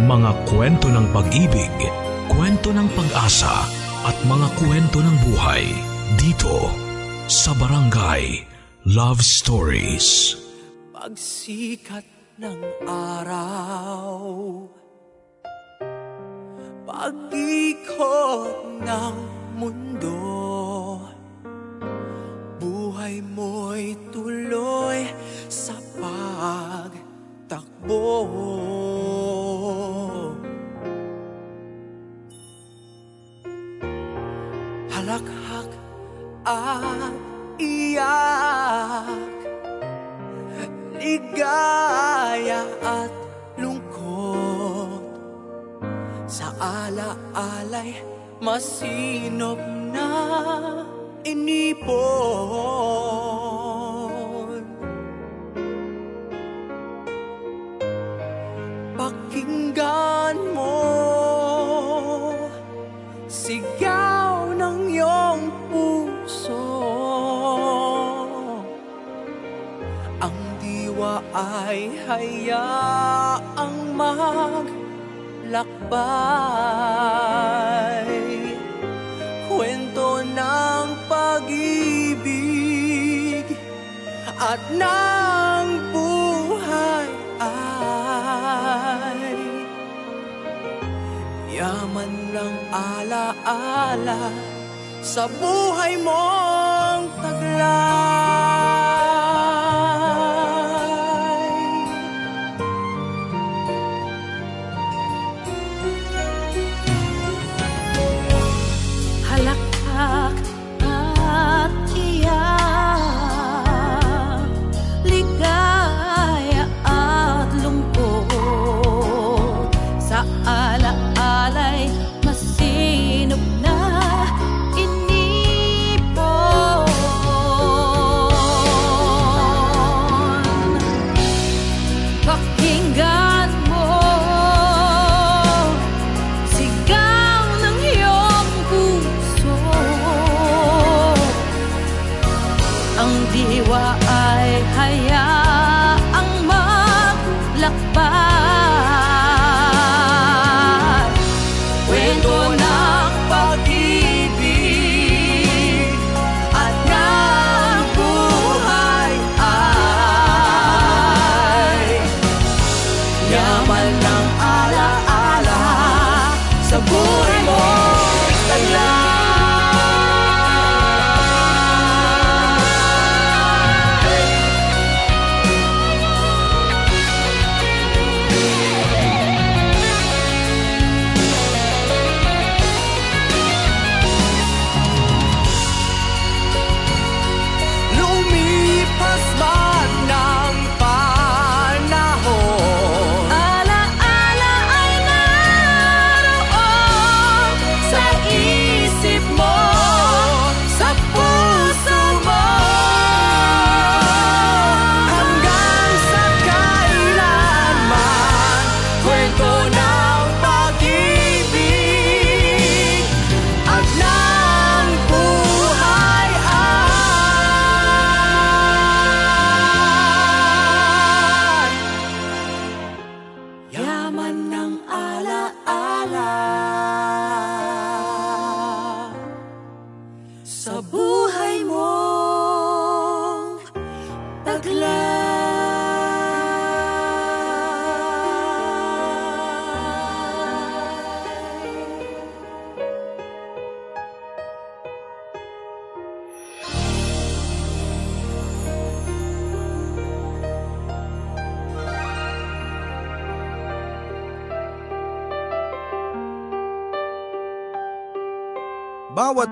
Mga kwento ng pag-ibig, kwento ng pag-asa at mga kwento ng buhay dito sa Barangay Love Stories. Pagsikat ng araw Pag-ikot ng mundo Halakhak at iyak Ligaya at lungkot. Sa ala-alay masinop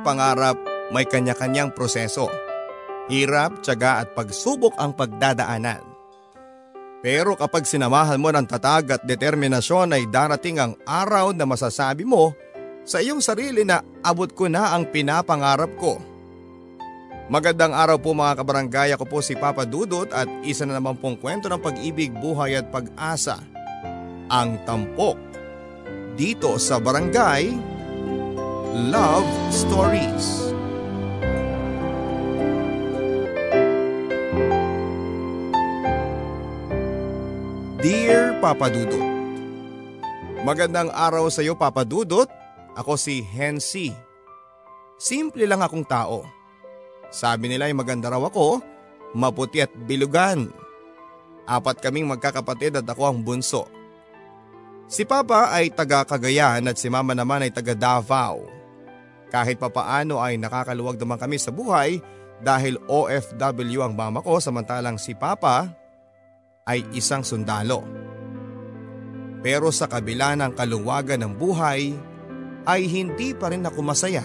pangarap may kanya-kanyang proseso. Hirap, tiyaga at pagsubok ang pagdadaanan. Pero kapag sinamahan mo ng tatag at determinasyon ay darating ang araw na masasabi mo sa iyong sarili na abot ko na ang pinapangarap ko. Magandang araw po mga kabarangay, ako po si Papa Dudut at isa na naman pong kwento ng pag-ibig, buhay at pag-asa. Ang tampok. Dito sa barangay, Love Stories. Dear Papa Dudot, Magandang araw sa iyo Papa Dudot. Ako si Hensi. Simple lang akong tao. Sabi nila ay maganda raw ako, maputi at bilugan. Apat kaming magkakapatid at ako ang bunso. Si Papa ay taga Cagayan at si Mama naman ay taga Davao. Kahit papaano ay nakakaluwag naman kami sa buhay dahil OFW ang mama ko samantalang si Papa ay isang sundalo. Pero sa kabila ng kaluwagan ng buhay ay hindi pa rin ako masaya.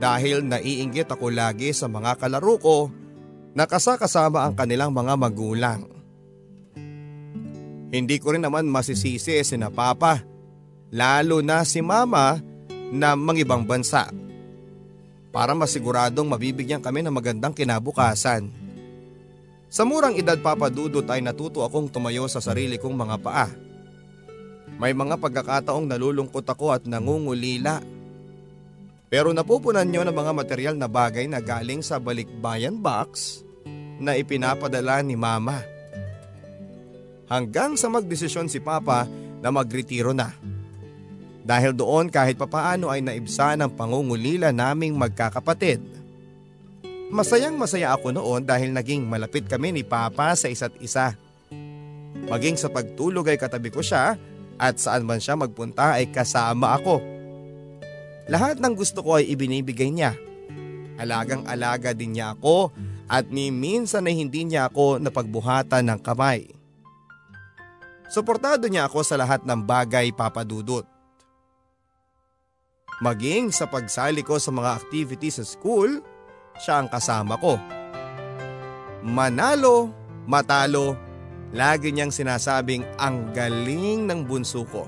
Dahil naiinggit ako lagi sa mga kalaro ko na kasakasama ang kanilang mga magulang. Hindi ko rin naman masisisi si na papa, lalo na si mama na mangibang bansa. Para masiguradong mabibigyan kami ng magandang kinabukasan. Sa murang edad papadudot ay natuto akong tumayo sa sarili kong mga paa. May mga pagkakataong nalulungkot ako at nangungulila. Pero napupunan nyo ng mga material na bagay na galing sa balikbayan box na ipinapadala ni mama. Hanggang sa magdesisyon si papa na magretiro na. Dahil doon kahit papaano ay naibsan ang pangungulila naming magkakapatid. Masayang masaya ako noon dahil naging malapit kami ni Papa sa isa't isa. Maging sa pagtulog ay katabi ko siya at saan man siya magpunta ay kasama ako. Lahat ng gusto ko ay ibinibigay niya. Alagang-alaga din niya ako at ni minsan ay hindi niya ako napagbuhatan ng kamay. Suportado niya ako sa lahat ng bagay papadudot. Maging sa pagsali ko sa mga activities sa school, siya ang kasama ko. Manalo, matalo, lagi niyang sinasabing ang galing ng bunso ko.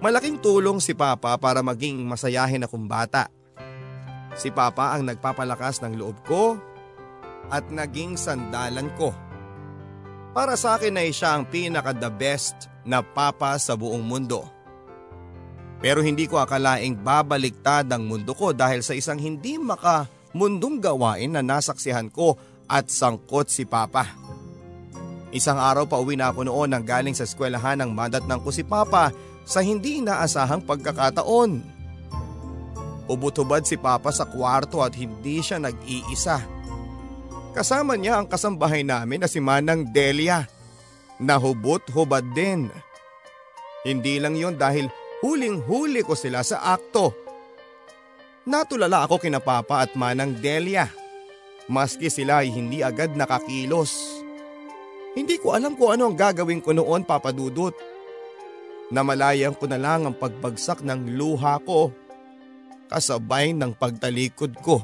Malaking tulong si Papa para maging masayahin akong bata. Si Papa ang nagpapalakas ng loob ko at naging sandalan ko. Para sa akin ay siya ang pinaka the best na papa sa buong mundo. Pero hindi ko akalaing babaliktad ang mundo ko dahil sa isang hindi maka mundong gawain na nasaksihan ko at sangkot si Papa. Isang araw pa uwi na ako noon nang galing sa eskwelahan ng madatnang ko si Papa sa hindi inaasahang pagkakataon. Ubutubad si Papa sa kwarto at hindi siya nag-iisa. Kasama niya ang kasambahay namin na si Manang Delia. Nahubot-hubad din. Hindi lang yon dahil huling-huli ko sila sa akto. Natulala ako kina Papa at Manang Delia. Maski sila ay hindi agad nakakilos. Hindi ko alam kung ano ang gagawin ko noon papadudot. Namalayan ko na lang ang pagbagsak ng luha ko kasabay ng pagtalikod ko.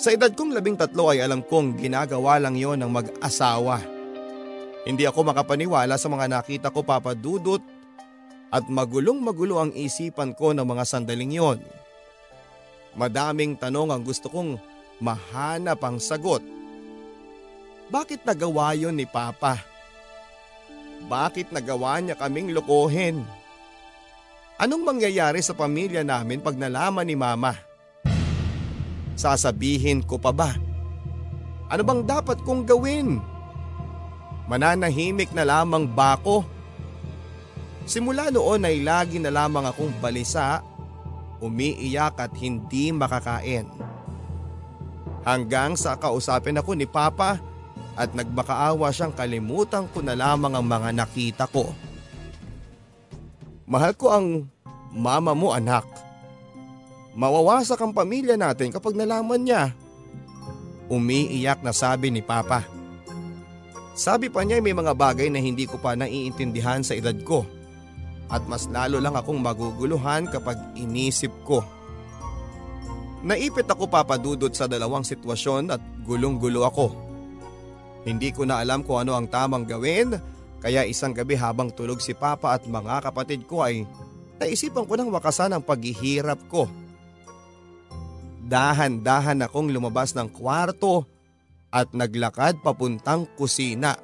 Sa edad kong labing tatlo ay alam kong ginagawa lang yon ng mag-asawa. Hindi ako makapaniwala sa mga nakita ko papadudot at magulong magulo ang isipan ko ng mga sandaling yon. Madaming tanong ang gusto kong mahanap ang sagot. Bakit nagawa yon ni Papa? Bakit nagawa niya kaming lokohin? Anong mangyayari sa pamilya namin pag nalaman ni Mama? Sasabihin ko pa ba? Ano bang dapat kong gawin? Mananahimik na lamang ba ako? Simula noon ay lagi na lamang akong balisa, umiiyak at hindi makakain. Hanggang sa kausapin ako ni Papa at nagmakaawa siyang kalimutan ko na lamang ang mga nakita ko. Mahal ko ang mama mo anak. Mawawasak ang pamilya natin kapag nalaman niya. Umiiyak na sabi ni Papa. Sabi pa niya may mga bagay na hindi ko pa naiintindihan sa edad ko. At mas lalo lang akong maguguluhan kapag inisip ko. Naipit ako papadudot sa dalawang sitwasyon at gulong-gulo ako. Hindi ko na alam kung ano ang tamang gawin kaya isang gabi habang tulog si Papa at mga kapatid ko ay naisipan ko nang wakasan ang paghihirap ko. Dahan-dahan akong lumabas ng kwarto at naglakad papuntang kusina.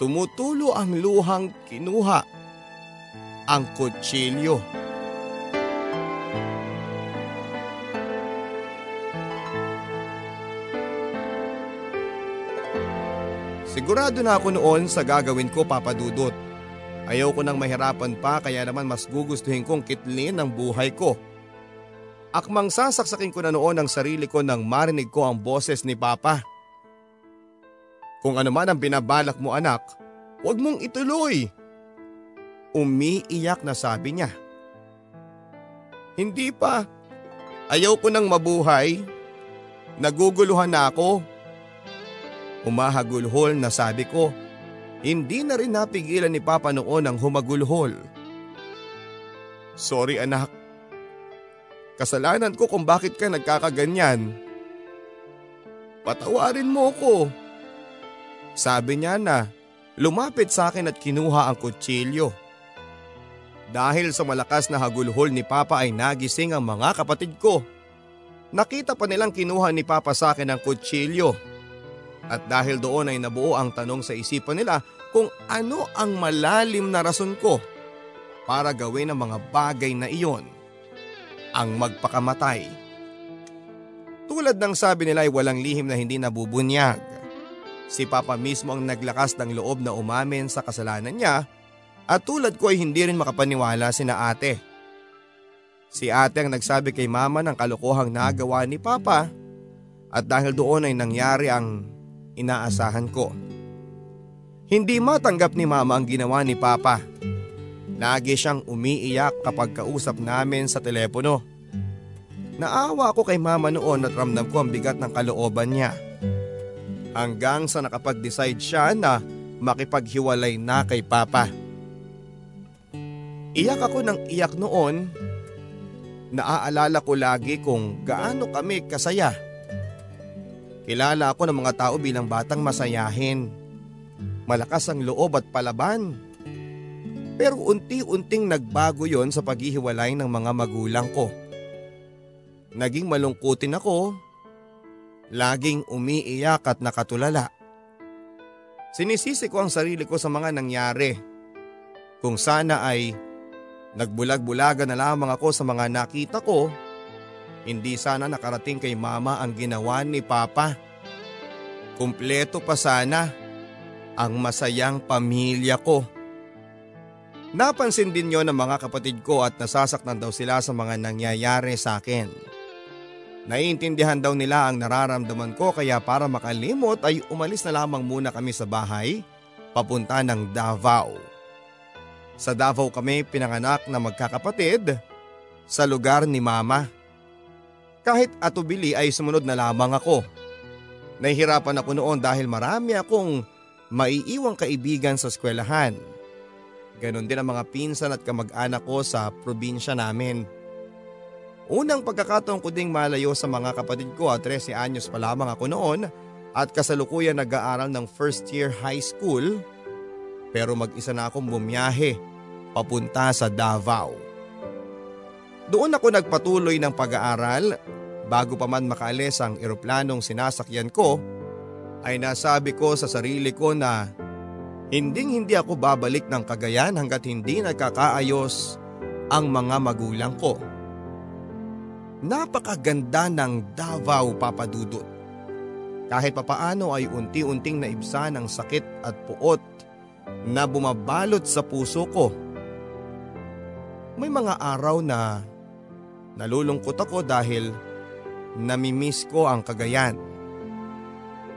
Tumutulo ang luhang kinuha. Ang kutsilyo. Sigurado na ako noon sa gagawin ko papadudot. Ayaw ko nang mahirapan pa kaya naman mas gugustuhin kong kitlin ang buhay ko. Akmang sasaksakin ko na noon ang sarili ko nang marinig ko ang boses ni Papa. Kung ano man ang binabalak mo anak, huwag mong ituloy. Umiiyak na sabi niya. Hindi pa. Ayaw ko nang mabuhay. Naguguluhan na ako. Umahagulhol na sabi ko. Hindi na rin napigilan ni Papa noon ang humagulhol. Sorry anak. Kasalanan ko kung bakit ka nagkakaganyan. Patawarin mo ko. Sabi niya na lumapit sa akin at kinuha ang kutsilyo. Dahil sa malakas na hagulhol ni Papa ay nagising ang mga kapatid ko. Nakita pa nilang kinuha ni Papa sa akin ang kutsilyo. At dahil doon ay nabuo ang tanong sa isipan nila kung ano ang malalim na rason ko para gawin ang mga bagay na iyon. Ang magpakamatay. Tulad ng sabi nila ay walang lihim na hindi nabubunyag. Si Papa mismo ang naglakas ng loob na umamin sa kasalanan niya at tulad ko ay hindi rin makapaniwala si na ate. Si ate ang nagsabi kay mama ng kalokohang nagawa ni Papa at dahil doon ay nangyari ang inaasahan ko. Hindi matanggap ni mama ang ginawa ni papa. Lagi siyang umiiyak kapag kausap namin sa telepono. Naawa ako kay mama noon at ramdam ko ang bigat ng kalooban niya. Hanggang sa nakapag-decide siya na makipaghiwalay na kay papa. Iyak ako ng iyak noon. Naaalala ko lagi kung gaano kami kasaya Kilala ako ng mga tao bilang batang masayahin. Malakas ang loob at palaban. Pero unti-unting nagbago yon sa paghihiwalay ng mga magulang ko. Naging malungkutin ako. Laging umiiyak at nakatulala. Sinisisi ko ang sarili ko sa mga nangyari. Kung sana ay nagbulag-bulaga na lamang ako sa mga nakita ko hindi sana nakarating kay mama ang ginawa ni papa. Kumpleto pa sana ang masayang pamilya ko. Napansin din yon ng mga kapatid ko at nasasaktan daw sila sa mga nangyayari sa akin. Naiintindihan daw nila ang nararamdaman ko kaya para makalimot ay umalis na lamang muna kami sa bahay papunta ng Davao. Sa Davao kami pinanganak na magkakapatid sa lugar ni mama. Kahit atubili ay sumunod na lamang ako. Nahihirapan ako noon dahil marami akong maiiwang kaibigan sa eskwelahan. Ganon din ang mga pinsan at kamag-anak ko sa probinsya namin. Unang pagkakataon ko ding malayo sa mga kapatid ko at 13 anyos pa lamang ako noon at kasalukuyan nag-aaral ng first year high school pero mag-isa na akong bumiyahe papunta sa Davao. Doon ako nagpatuloy ng pag-aaral bago pa man makaalis ang eroplanong sinasakyan ko ay nasabi ko sa sarili ko na hinding hindi ako babalik ng Cagayan hanggat hindi nagkakaayos ang mga magulang ko. Napakaganda ng Davao papadudot. Kahit papaano ay unti-unting naibsan ang sakit at puot na bumabalot sa puso ko. May mga araw na Nalulungkot ako dahil namimiss ko ang kagayan.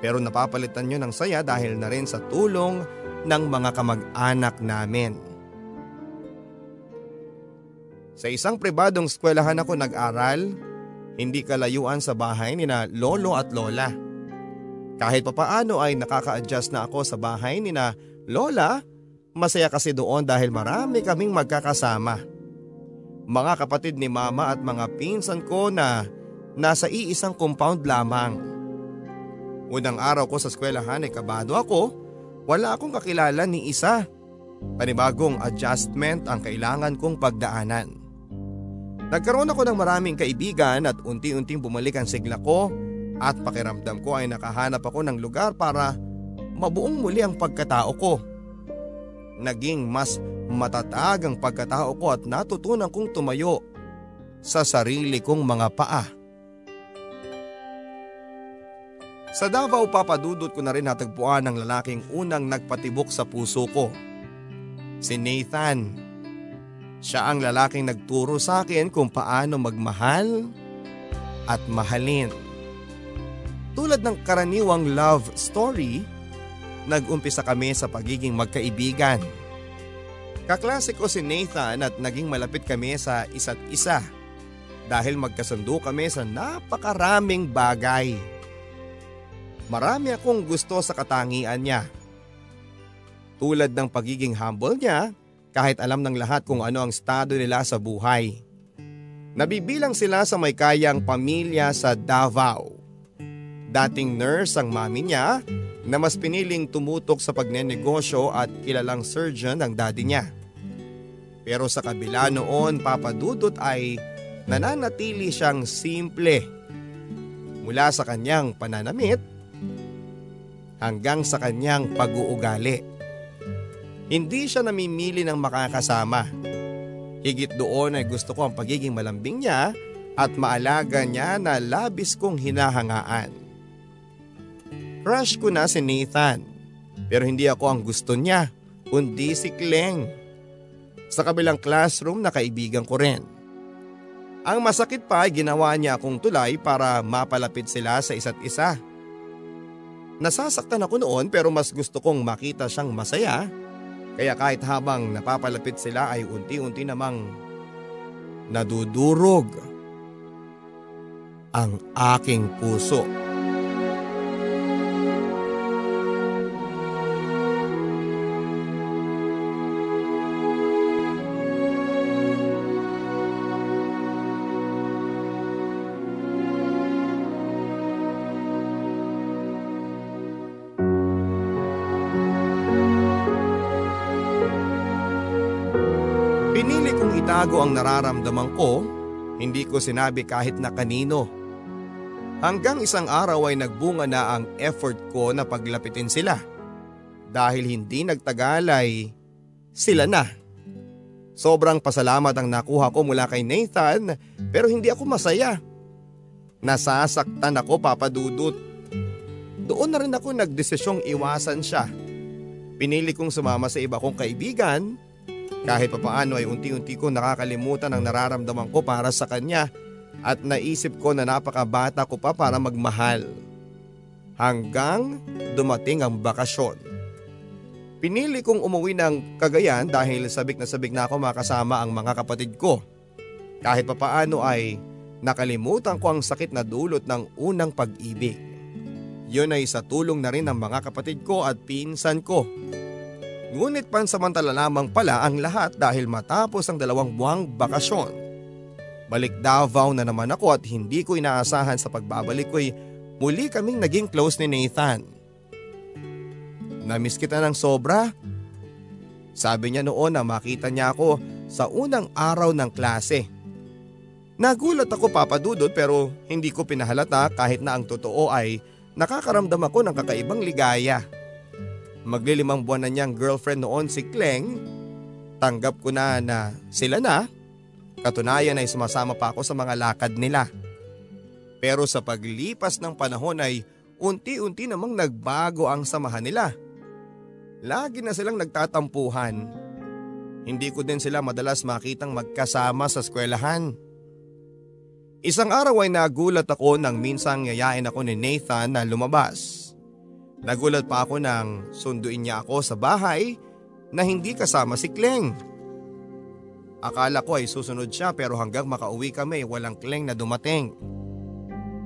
Pero napapalitan nyo ng saya dahil na rin sa tulong ng mga kamag-anak namin. Sa isang pribadong eskwelahan ako nag-aral, hindi kalayuan sa bahay ni na lolo at lola. Kahit papaano ay nakaka-adjust na ako sa bahay ni na lola, masaya kasi doon dahil marami kaming magkakasama mga kapatid ni mama at mga pinsan ko na nasa iisang compound lamang. Unang araw ko sa eskwelahan ay kabado ako, wala akong kakilala ni isa. Panibagong adjustment ang kailangan kong pagdaanan. Nagkaroon ako ng maraming kaibigan at unti-unting bumalik ang sigla ko at pakiramdam ko ay nakahanap ako ng lugar para mabuong muli ang pagkatao ko. Naging mas Matatag ang pagkatao ko at natutunan kong tumayo sa sarili kong mga paa. Sa Davao papadudot ko na rin natagpuan ang lalaking unang nagpatibok sa puso ko. Si Nathan. Siya ang lalaking nagturo sa akin kung paano magmahal at mahalin. Tulad ng karaniwang love story, nag-umpisa kami sa pagiging magkaibigan. Kaklase ko si Nathan at naging malapit kami sa isa't isa dahil magkasundo kami sa napakaraming bagay. Marami akong gusto sa katangian niya. Tulad ng pagiging humble niya kahit alam ng lahat kung ano ang estado nila sa buhay. Nabibilang sila sa may kayang pamilya sa Davao. Dating nurse ang mami niya na mas piniling tumutok sa pagnenegosyo at kilalang surgeon ang daddy niya. Pero sa kabila noon papadudot ay nananatili siyang simple. Mula sa kanyang pananamit hanggang sa kanyang pag-uugali. Hindi siya namimili ng makakasama. Higit doon ay gusto ko ang pagiging malambing niya at maalaga niya na labis kong hinahangaan. Crush ko na si Nathan pero hindi ako ang gusto niya kundi si Kleng. Sa kabilang classroom na kaibigan ko rin. Ang masakit pa ay ginawa niya akong tulay para mapalapit sila sa isa't isa. Nasasaktan ako noon pero mas gusto kong makita siyang masaya kaya kahit habang napapalapit sila ay unti-unti namang nadudurog ang aking puso. Itago ang nararamdaman ko, hindi ko sinabi kahit na kanino. Hanggang isang araw ay nagbunga na ang effort ko na paglapitin sila. Dahil hindi nagtagal ay sila na. Sobrang pasalamat ang nakuha ko mula kay Nathan pero hindi ako masaya. Nasasaktan ako papadudot. Doon na rin ako nagdesisyong iwasan siya. Pinili kong sumama sa iba kong kaibigan kahit papaano ay unti-unti ko nakakalimutan ang nararamdaman ko para sa kanya at naisip ko na napakabata ko pa para magmahal. Hanggang dumating ang bakasyon. Pinili kong umuwi ng Cagayan dahil sabik na sabik na ako makasama ang mga kapatid ko. Kahit papaano ay nakalimutan ko ang sakit na dulot ng unang pag-ibig. Yun ay sa tulong na rin ng mga kapatid ko at pinsan ko Ngunit pansamantala lamang pala ang lahat dahil matapos ang dalawang buwang bakasyon. Balik Davao na naman ako at hindi ko inaasahan sa pagbabalik ko'y muli kaming naging close ni Nathan. Namiss kita ng sobra. Sabi niya noon na makita niya ako sa unang araw ng klase. Nagulat ako papadudod pero hindi ko pinahalata kahit na ang totoo ay nakakaramdam ako ng kakaibang ligaya. Maglilimang buwan na niyang girlfriend noon si Kleng. Tanggap ko na na sila na. Katunayan ay sumasama pa ako sa mga lakad nila. Pero sa paglipas ng panahon ay unti-unti namang nagbago ang samahan nila. Lagi na silang nagtatampuhan. Hindi ko din sila madalas makitang magkasama sa eskwelahan. Isang araw ay nagulat ako nang minsang yayain ako ni Nathan na lumabas. Nagulat pa ako nang sunduin niya ako sa bahay na hindi kasama si Kleng. Akala ko ay susunod siya pero hanggang makauwi kami walang Kleng na dumating.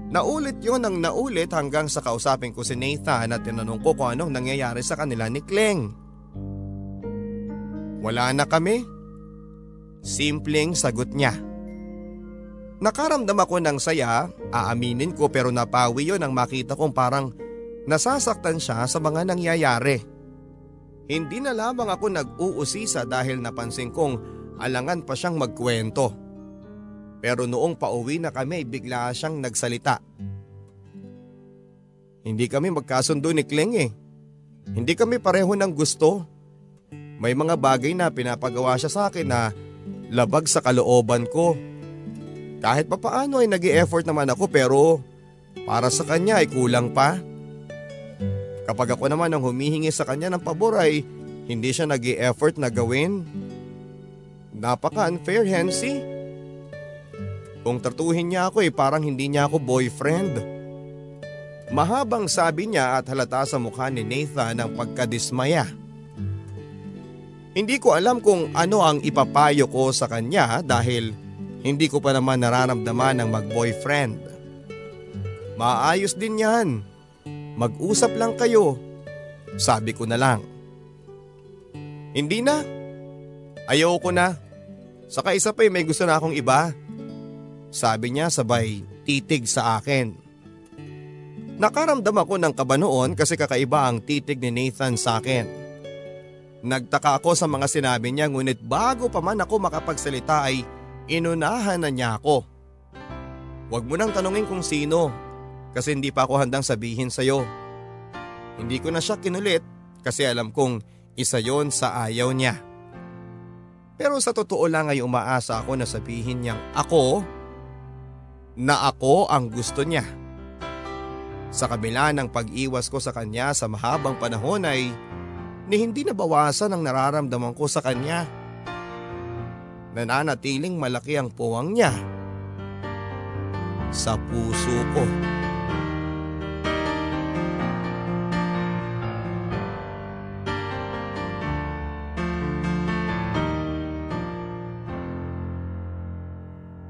Naulit yon ang naulit hanggang sa kausapin ko si Nathan at tinanong ko kung anong nangyayari sa kanila ni Kleng. Wala na kami. Simpleng sagot niya. Nakaramdam ako ng saya, aaminin ko pero napawi yon ang makita kong parang Nasasaktan siya sa mga nangyayari. Hindi na lamang ako nag-uusisa dahil napansin kong alangan pa siyang magkwento. Pero noong pauwi na kami bigla siyang nagsalita. Hindi kami magkasundo ni Kleng eh. Hindi kami pareho ng gusto. May mga bagay na pinapagawa siya sa akin na labag sa kalooban ko. Kahit papaano ay nag effort naman ako pero para sa kanya ay kulang pa. Kapag ako naman ang humihingi sa kanya ng pabor ay hindi siya nag effort na gawin. Napaka-unfair, Hensi. Kung tratuhin niya ako eh parang hindi niya ako boyfriend. Mahabang sabi niya at halata sa mukha ni Nathan ang pagkadismaya. Hindi ko alam kung ano ang ipapayo ko sa kanya dahil hindi ko pa naman nararamdaman ng mag-boyfriend. Maayos din yan. Mag-usap lang kayo. Sabi ko na lang. Hindi na. Ayaw ko na. Saka isa pa eh, may gusto na akong iba. Sabi niya sabay titig sa akin. Nakaramdam ako ng kaba noon kasi kakaiba ang titig ni Nathan sa akin. Nagtaka ako sa mga sinabi niya ngunit bago pa man ako makapagsalita ay inunahan na niya ako. Huwag mo nang tanungin kung sino kasi hindi pa ako handang sabihin sa'yo. Hindi ko na siya kinulit kasi alam kong isa yon sa ayaw niya. Pero sa totoo lang ay umaasa ako na sabihin niyang ako na ako ang gusto niya. Sa kabila ng pag-iwas ko sa kanya sa mahabang panahon ay ni hindi nabawasan ang nararamdaman ko sa kanya. Nananatiling malaki ang puwang niya sa puso ko.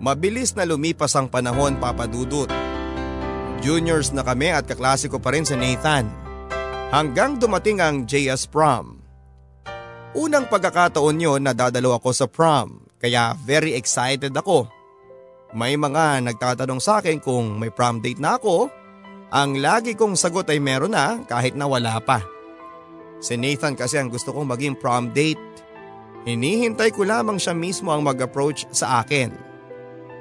Mabilis na lumipas ang panahon papadudot. Juniors na kami at kaklasiko pa rin si Nathan. Hanggang dumating ang JS prom. Unang pagkakataon yon na dadalo ako sa prom kaya very excited ako. May mga nagtatanong sa akin kung may prom date na ako. Ang lagi kong sagot ay meron na kahit na wala pa. Si Nathan kasi ang gusto kong maging prom date. Hinihintay ko lamang siya mismo ang mag-approach sa akin.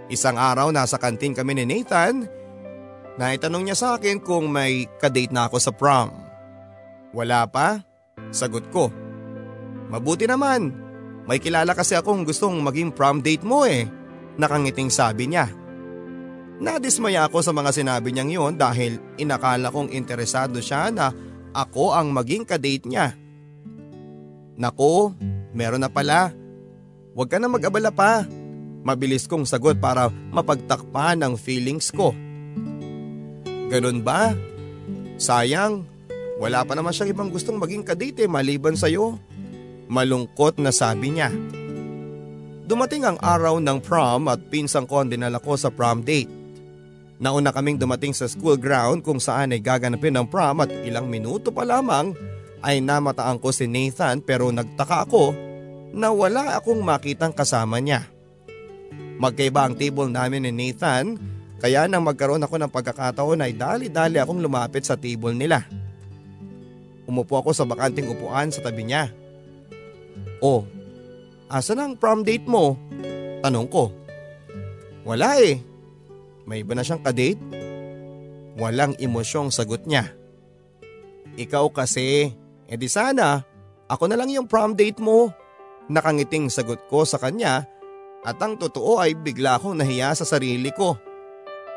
Isang araw nasa kantin kami ni Nathan na itanong niya sa akin kung may kadate na ako sa prom. Wala pa? Sagot ko. Mabuti naman. May kilala kasi akong gustong maging prom date mo eh. Nakangiting sabi niya. Nadismaya ako sa mga sinabi niyang yon dahil inakala kong interesado siya na ako ang maging kadate niya. Nako, meron na pala. Huwag ka na mag-abala pa. Mabilis kong sagot para mapagtakpan ang feelings ko. Ganun ba? Sayang, wala pa naman siyang ibang gustong maging kadate maliban sa'yo. Malungkot na sabi niya. Dumating ang araw ng prom at pinsang ko ang dinala sa prom date. Nauna kaming dumating sa school ground kung saan ay gaganapin ang prom at ilang minuto pa lamang ay namataan ko si Nathan pero nagtaka ako na wala akong makitang kasama niya. Magkaiba ang table namin ni Nathan kaya nang magkaroon ako ng pagkakataon ay dali-dali akong lumapit sa table nila. Umupo ako sa bakanting upuan sa tabi niya. Oh, asan ang prom date mo? Tanong ko. Wala eh. May iba na siyang kadate? Walang emosyong sagot niya. Ikaw kasi, edi sana, ako na lang yung prom date mo. Nakangiting sagot ko sa kanya at ang totoo ay bigla akong nahiya sa sarili ko.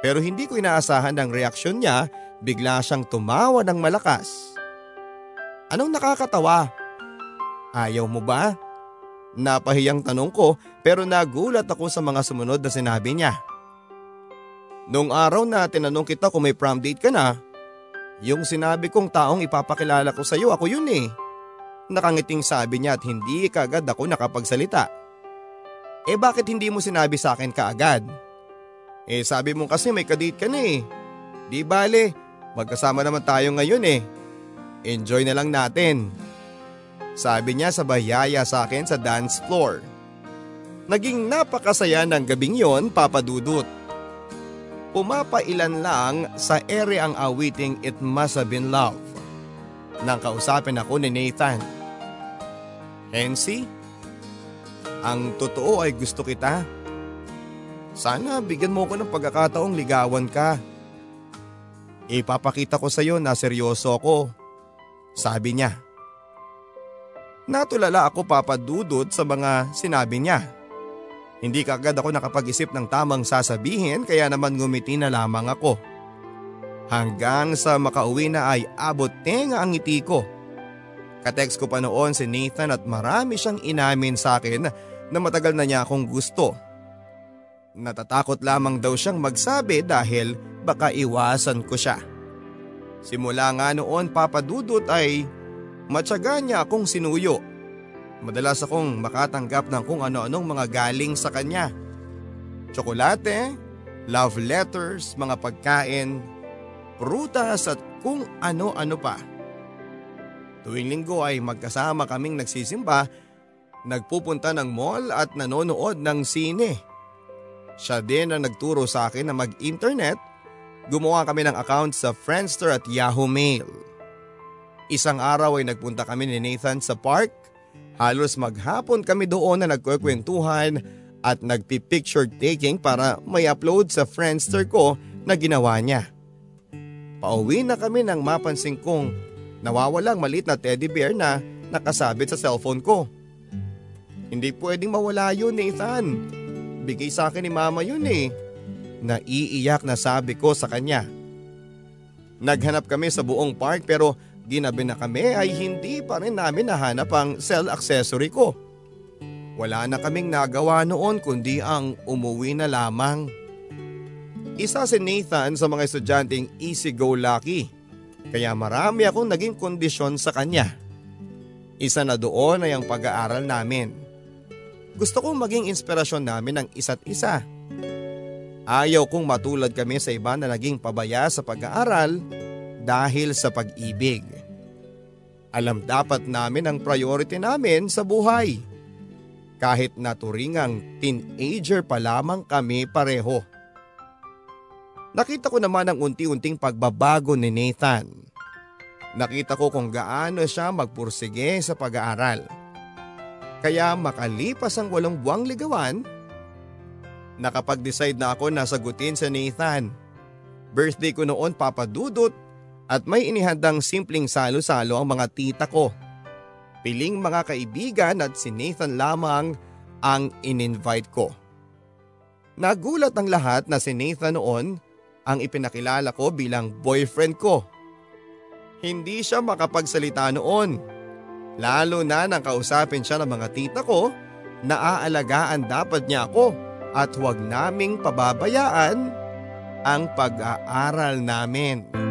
Pero hindi ko inaasahan ang reaksyon niya, bigla siyang tumawa ng malakas. Anong nakakatawa? Ayaw mo ba? Napahiyang tanong ko pero nagulat ako sa mga sumunod na sinabi niya. Nung araw na tinanong kita kung may prom date ka na, yung sinabi kong taong ipapakilala ko sa iyo ako yun eh. Nakangiting sabi niya at hindi kagad ako nakapagsalita. Eh bakit hindi mo sinabi sa akin kaagad? Eh sabi mo kasi may kadate ka na eh. Di bale, magkasama naman tayo ngayon eh. Enjoy na lang natin. Sabi niya sa bayaya sa akin sa dance floor. Naging napakasaya ng gabing yon papadudot. Pumapailan lang sa ere ang awiting It Must Have Been Love. Nang kausapin ako ni Nathan. Hensi, ang totoo ay gusto kita. Sana bigyan mo ko ng pagkakataong ligawan ka. Ipapakita ko sa iyo na seryoso ako. Sabi niya. Natulala ako papadudod sa mga sinabi niya. Hindi kagad ako nakapag-isip ng tamang sasabihin kaya naman ngumiti na lamang ako. Hanggang sa makauwi na ay abot tenga ang ngiti ko. Katext ko pa noon si Nathan at marami siyang inamin sa akin na matagal na niya akong gusto. Natatakot lamang daw siyang magsabi dahil baka iwasan ko siya. Simula nga noon papadudot ay matyaga niya akong sinuyo. Madalas akong makatanggap ng kung ano-anong mga galing sa kanya. Tsokolate, love letters, mga pagkain, prutas at kung ano-ano pa. Tuwing linggo ay magkasama kaming nagsisimba, nagpupunta ng mall at nanonood ng sine. Siya din ang nagturo sa akin na mag-internet, gumawa kami ng account sa Friendster at Yahoo Mail. Isang araw ay nagpunta kami ni Nathan sa park, halos maghapon kami doon na nagkukwentuhan at nagpi-picture taking para may upload sa Friendster ko na ginawa niya. Pauwi na kami nang mapansin kong nawawalang malit na teddy bear na nakasabit sa cellphone ko. Hindi pwedeng mawala yun Nathan. Bigay sa akin ni mama yun eh. Naiiyak na sabi ko sa kanya. Naghanap kami sa buong park pero ginabi na kami ay hindi pa rin namin nahanap ang cell accessory ko. Wala na kaming nagawa noon kundi ang umuwi na lamang. Isa si Nathan sa mga estudyanteng easy-go-lucky. Kaya marami akong naging kondisyon sa kanya. Isa na doon ay ang pag-aaral namin. Gusto kong maging inspirasyon namin ng isa't isa. Ayaw kong matulad kami sa iba na naging pabaya sa pag-aaral dahil sa pag-ibig. Alam dapat namin ang priority namin sa buhay. Kahit naturingang teenager pa lamang kami pareho. Nakita ko naman ang unti-unting pagbabago ni Nathan. Nakita ko kung gaano siya magpursige sa pag-aaral. Kaya makalipas ang walong buwang ligawan, nakapag-decide na ako na sagutin sa Nathan. Birthday ko noon papadudot at may inihandang simpleng salo-salo ang mga tita ko. Piling mga kaibigan at si Nathan lamang ang in-invite ko. Nagulat ang lahat na si Nathan noon ang ipinakilala ko bilang boyfriend ko. Hindi siya makapagsalita noon. Lalo na nang kausapin siya ng mga tita ko na aalagaan dapat niya ako at huwag naming pababayaan ang pag-aaral namin.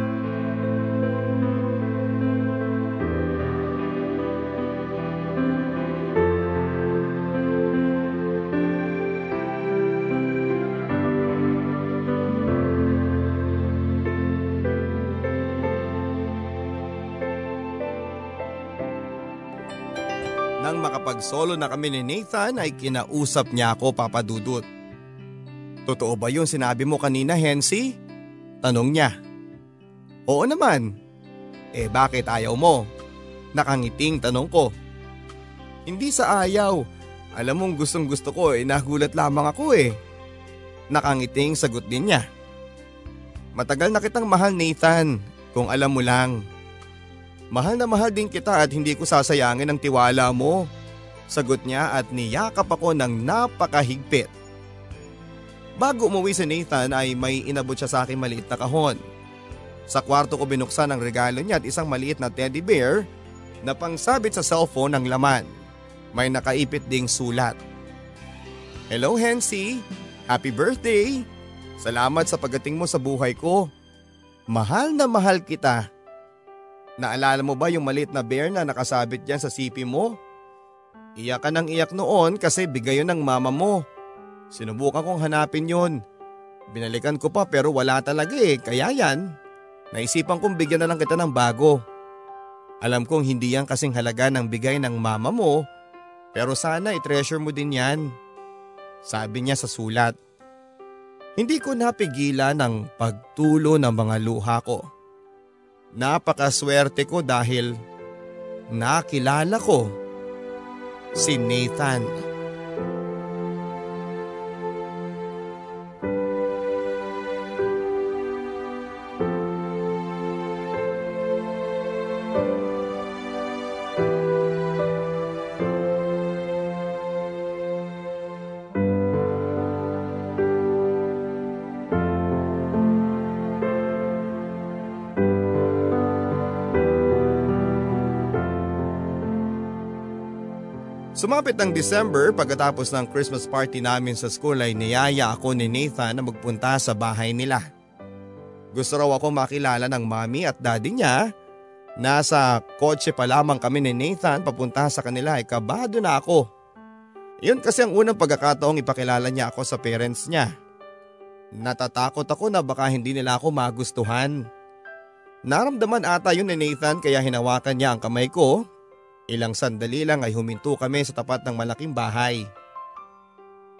Makapag-solo na kami ni Nathan ay kinausap niya ako papadudot. Totoo ba yung sinabi mo kanina Hensi? Tanong niya. Oo naman. Eh bakit ayaw mo? Nakangiting tanong ko. Hindi sa ayaw. Alam mong gustong gusto ko eh nagulat lamang ako eh. Nakangiting sagot din niya. Matagal na kitang mahal Nathan kung alam mo lang. Mahal na mahal din kita at hindi ko sasayangin ang tiwala mo. Sagot niya at niyakap ako ng napakahigpit. Bago umuwi si Nathan ay may inabot siya sa akin maliit na kahon. Sa kwarto ko binuksan ang regalo niya at isang maliit na teddy bear na pangsabit sa cellphone ng laman. May nakaipit ding sulat. Hello Hensi, happy birthday! Salamat sa pagating mo sa buhay ko. Mahal na mahal kita. Naalala mo ba yung maliit na bear na nakasabit dyan sa sipi mo? Iyak ka ng iyak noon kasi bigay yun ng mama mo. Sinubukan kong hanapin yun. Binalikan ko pa pero wala talaga eh, kaya yan. Naisipan kong bigyan na lang kita ng bago. Alam kong hindi yan kasing halaga ng bigay ng mama mo, pero sana i-treasure mo din yan. Sabi niya sa sulat. Hindi ko napigilan ang pagtulo ng mga luha ko. Napakaswerte ko dahil nakilala ko si Nathan. Sumapit ng December pagkatapos ng Christmas party namin sa school ay niyaya ako ni Nathan na magpunta sa bahay nila. Gusto raw ako makilala ng mami at daddy niya. Nasa kotse pa lamang kami ni Nathan papunta sa kanila ay kabado na ako. Iyon kasi ang unang pagkakataong ipakilala niya ako sa parents niya. Natatakot ako na baka hindi nila ako magustuhan. Naramdaman ata yun ni Nathan kaya hinawakan niya ang kamay ko Ilang sandali lang ay huminto kami sa tapat ng malaking bahay.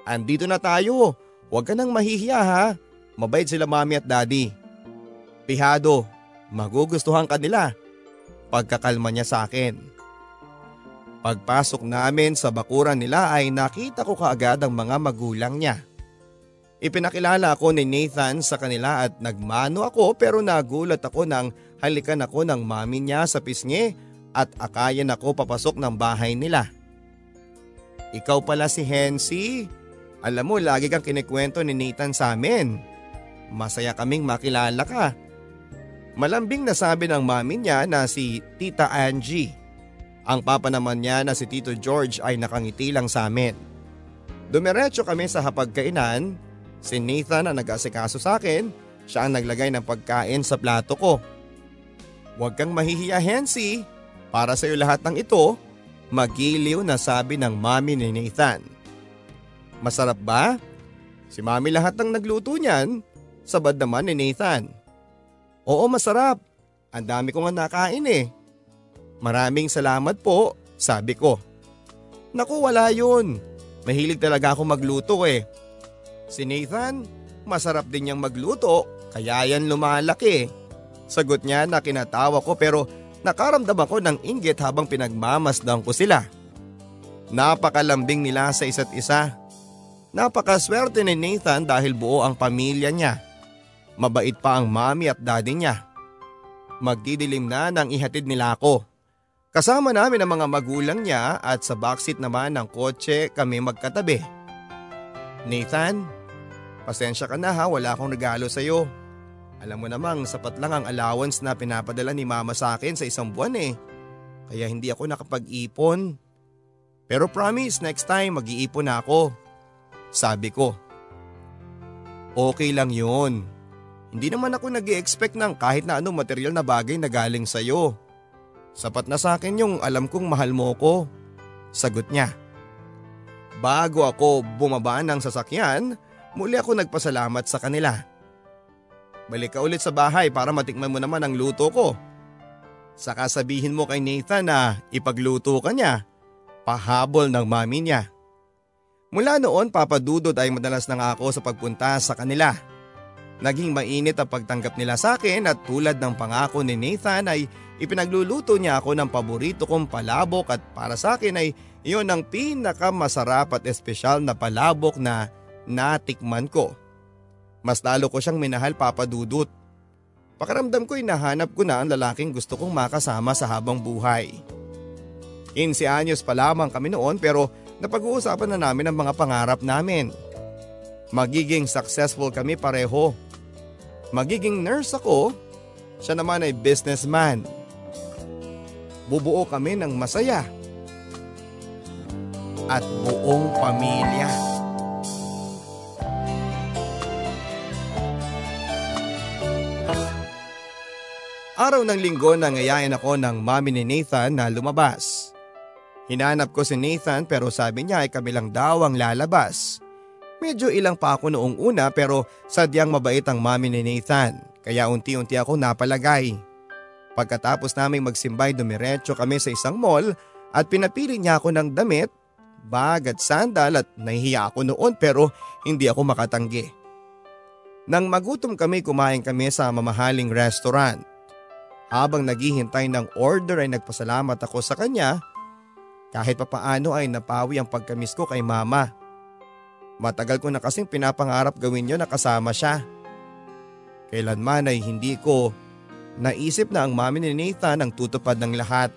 Andito na tayo. Huwag ka nang mahihiya ha. Mabait sila mami at daddy. Pihado, magugustuhan ka nila. Pagkakalma niya sa akin. Pagpasok namin sa bakuran nila ay nakita ko kaagad ang mga magulang niya. Ipinakilala ako ni Nathan sa kanila at nagmano ako pero nagulat ako nang halikan ako ng mami niya sa pisngi at akayan ako papasok ng bahay nila. Ikaw pala si Hensi. Alam mo, lagi kang kinikwento ni Nathan sa amin. Masaya kaming makilala ka. Malambing nasabi ng mami niya na si Tita Angie. Ang papa naman niya na si Tito George ay nakangiti lang sa amin. Dumiretso kami sa hapagkainan. Si Nathan ang nag-asikaso sa akin. Siya ang naglagay ng pagkain sa plato ko. Huwag kang mahihiya, Hensi. Para sa iyo lahat ng ito, magiliw na sabi ng mami ni Nathan. Masarap ba? Si mami lahat ng nagluto niyan, sabad naman ni Nathan. Oo masarap, ang dami ko nga nakain eh. Maraming salamat po, sabi ko. Naku wala yun, mahilig talaga ako magluto eh. Si Nathan, masarap din niyang magluto, kaya yan lumalaki. Sagot niya na kinatawa ko pero Nakaramdam ako ng inggit habang pinagmamasdan ko sila. Napakalambing nila sa isa't isa. Napakaswerte ni Nathan dahil buo ang pamilya niya. Mabait pa ang mami at daddy niya. Magdidilim na nang ihatid nila ako. Kasama namin ang mga magulang niya at sa backseat naman ng kotse kami magkatabi. Nathan, pasensya ka na ha wala akong regalo sa iyo. Alam mo namang sapat lang ang allowance na pinapadala ni mama sa akin sa isang buwan eh. Kaya hindi ako nakapag-ipon. Pero promise next time mag-iipon na ako. Sabi ko. Okay lang yun. Hindi naman ako nag expect ng kahit na anong material na bagay na galing sa'yo. Sapat na sa akin yung alam kong mahal mo ko. Sagot niya. Bago ako bumaba ng sasakyan, muli ako nagpasalamat sa kanila. Balik ka ulit sa bahay para matikman mo naman ang luto ko. Saka sabihin mo kay Nathan na ipagluto ka niya. Pahabol ng mami niya. Mula noon papadudod ay madalas na nga ako sa pagpunta sa kanila. Naging mainit ang pagtanggap nila sa akin at tulad ng pangako ni Nathan ay ipinagluluto niya ako ng paborito kong palabok at para sa akin ay iyon ang pinakamasarap at espesyal na palabok na natikman ko. Mas lalo ko siyang minahal papadudot. Pakaramdam ko nahanap ko na ang lalaking gusto kong makasama sa habang buhay. 15 anyos pa lamang kami noon pero napag-uusapan na namin ang mga pangarap namin. Magiging successful kami pareho. Magiging nurse ako, siya naman ay businessman. Bubuo kami ng masaya. At buong pamilya. Araw ng linggo nangayain ako ng mami ni Nathan na lumabas. Hinanap ko si Nathan pero sabi niya ay kami lang daw ang lalabas. Medyo ilang pa ako noong una pero sadyang mabait ang mami ni Nathan kaya unti-unti ako napalagay. Pagkatapos naming magsimbay dumiretso kami sa isang mall at pinapili niya ako ng damit, bag at sandal at nahihiya ako noon pero hindi ako makatanggi. Nang magutom kami kumain kami sa mamahaling restaurant. Habang naghihintay ng order ay nagpasalamat ako sa kanya. Kahit papaano ay napawi ang pagkamis ko kay mama. Matagal ko na kasing pinapangarap gawin yun na kasama siya. Kailanman ay hindi ko naisip na ang mami ni Nathan ang tutupad ng lahat.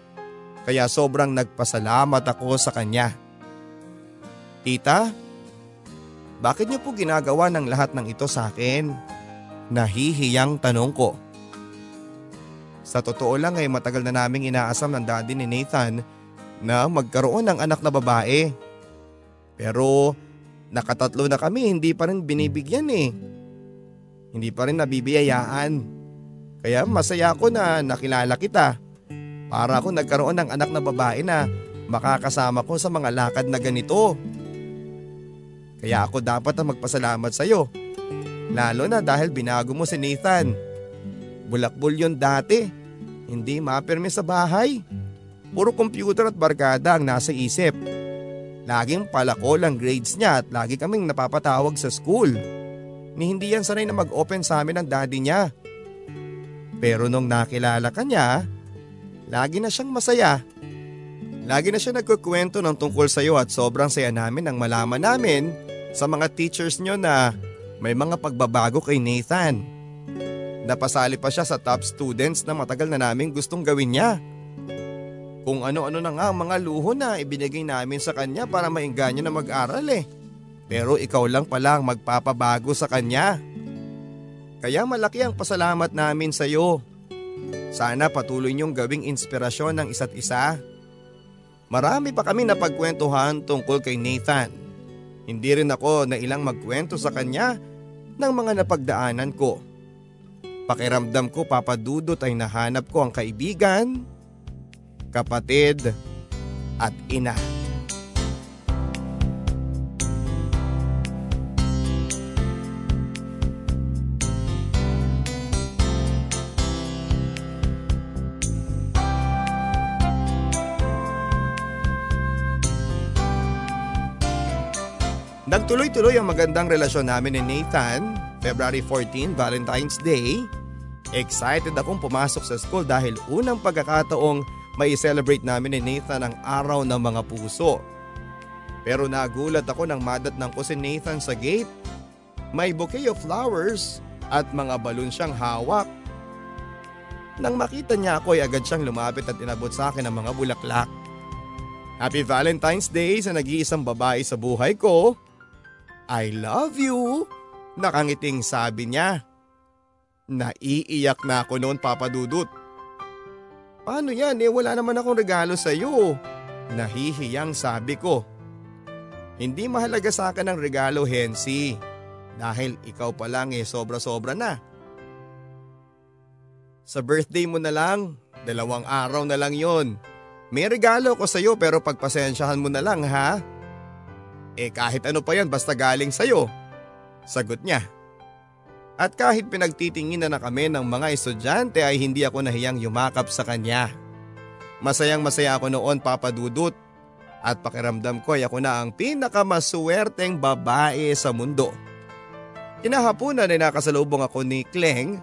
Kaya sobrang nagpasalamat ako sa kanya. Tita, bakit niyo po ginagawa ng lahat ng ito sa akin? Nahihiyang tanong ko. Sa totoo lang ay matagal na naming inaasam ng daddy ni Nathan na magkaroon ng anak na babae. Pero nakatatlo na kami hindi pa rin binibigyan eh. Hindi pa rin nabibiyayaan. Kaya masaya ako na nakilala kita. Para ako nagkaroon ng anak na babae na makakasama ko sa mga lakad na ganito. Kaya ako dapat na magpasalamat sa iyo. Lalo na dahil binago mo si Nathan. Bulakbol yun dati. Hindi mapirme sa bahay. Puro computer at barkada ang nasa isip. Laging palako lang grades niya at lagi kaming napapatawag sa school. Ni hindi yan sanay na mag-open sa amin ang daddy niya. Pero nung nakilala ka niya, lagi na siyang masaya. Lagi na siya nagkukwento ng tungkol sa iyo at sobrang saya namin nang malaman namin sa mga teachers nyo na may mga pagbabago kay Nathan. Napasali pa siya sa top students na matagal na namin gustong gawin niya. Kung ano-ano na nga ang mga luho na ibinigay namin sa kanya para maingganyo na mag-aral eh. Pero ikaw lang pala ang magpapabago sa kanya. Kaya malaki ang pasalamat namin sa iyo. Sana patuloy niyong gawing inspirasyon ng isa't isa. Marami pa kami napagkwentuhan tungkol kay Nathan. Hindi rin ako na ilang magkwento sa kanya ng mga napagdaanan ko. Pakiramdam ko papadudot ay nahanap ko ang kaibigan, kapatid at ina. Nagtuloy-tuloy ang magandang relasyon namin ni Nathan, February 14, Valentine's Day. Excited akong pumasok sa school dahil unang pagkakataong may celebrate namin ni Nathan ang araw ng mga puso. Pero nagulat ako nang madatnang ko si Nathan sa gate. May bouquet of flowers at mga balon siyang hawak. Nang makita niya ako ay agad siyang lumapit at inabot sa akin ang mga bulaklak. Happy Valentine's Day sa nag-iisang babae sa buhay ko I love you. Nakangiting sabi niya. Naiiyak na ako noon papadudot. Paano yan eh wala naman akong regalo sa iyo. Nahihiyang sabi ko. Hindi mahalaga sa akin ang regalo Hensi. Dahil ikaw pa lang eh sobra-sobra na. Sa birthday mo na lang, dalawang araw na lang yon. May regalo ko sa iyo pero pagpasensyahan mo na lang ha. Eh kahit ano pa yan basta galing sa'yo. Sagot niya. At kahit pinagtitingin na kami ng mga estudyante ay hindi ako nahiyang yumakap sa kanya. Masayang masaya ako noon papadudot at pakiramdam ko ay ako na ang pinakamaswerteng babae sa mundo. Kinahaponan ay nakasalubong ako ni Kleng.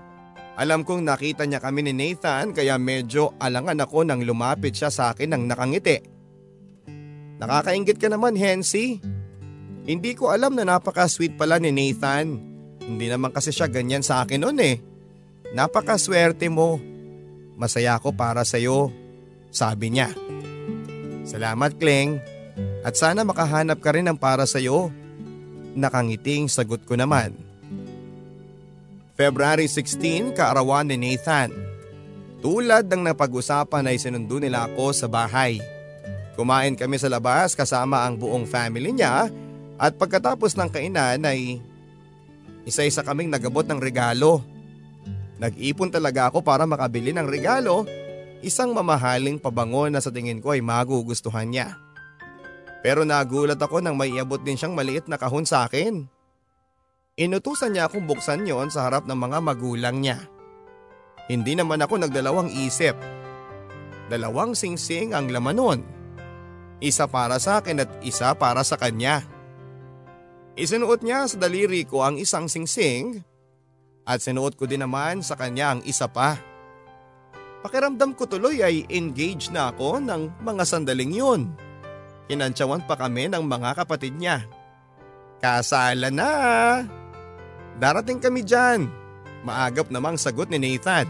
Alam kong nakita niya kami ni Nathan kaya medyo alangan ako nang lumapit siya sa akin ng nakangiti. Nakakaingit ka naman Hensi. Hindi ko alam na napaka-sweet pala ni Nathan. Hindi naman kasi siya ganyan sa akin noon eh. Napakaswerte mo. Masaya ako para sa'yo, sabi niya. Salamat Kleng. At sana makahanap ka rin ng para sa'yo. Nakangiting sagot ko naman. February 16, kaarawan ni Nathan. Tulad ng napag-usapan ay sinundo nila ako sa bahay. Kumain kami sa labas kasama ang buong family niya at pagkatapos ng kainan ay isa-isa kaming nagabot ng regalo. Nag-ipon talaga ako para makabili ng regalo, isang mamahaling pabango na sa tingin ko ay magugustuhan niya. Pero nagulat ako nang may iabot din siyang maliit na kahon sa akin. Inutusan niya akong buksan yon sa harap ng mga magulang niya. Hindi naman ako nagdalawang isip. Dalawang singsing ang laman nun. Isa para sa akin at isa para sa kanya. Isinuot niya sa daliri ko ang isang singsing at sinuot ko din naman sa kanya ang isa pa. Pakiramdam ko tuloy ay engaged na ako ng mga sandaling yun. Kinantsawan pa kami ng mga kapatid niya. Kasala na! Darating kami dyan. Maagap namang sagot ni Nathan.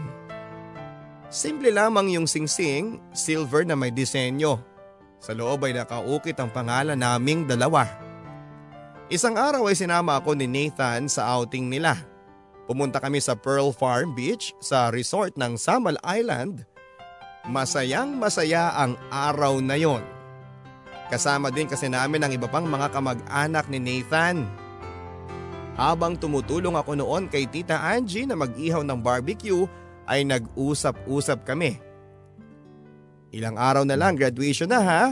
Simple lamang yung singsing, silver na may disenyo. Sa loob ay nakaukit ang pangalan naming dalawa. Isang araw ay sinama ako ni Nathan sa outing nila. Pumunta kami sa Pearl Farm Beach sa resort ng Samal Island. Masayang masaya ang araw na yon. Kasama din kasi namin ang iba pang mga kamag-anak ni Nathan. Habang tumutulong ako noon kay Tita Angie na mag-ihaw ng barbecue ay nag-usap-usap kami. Ilang araw na lang graduation na ha?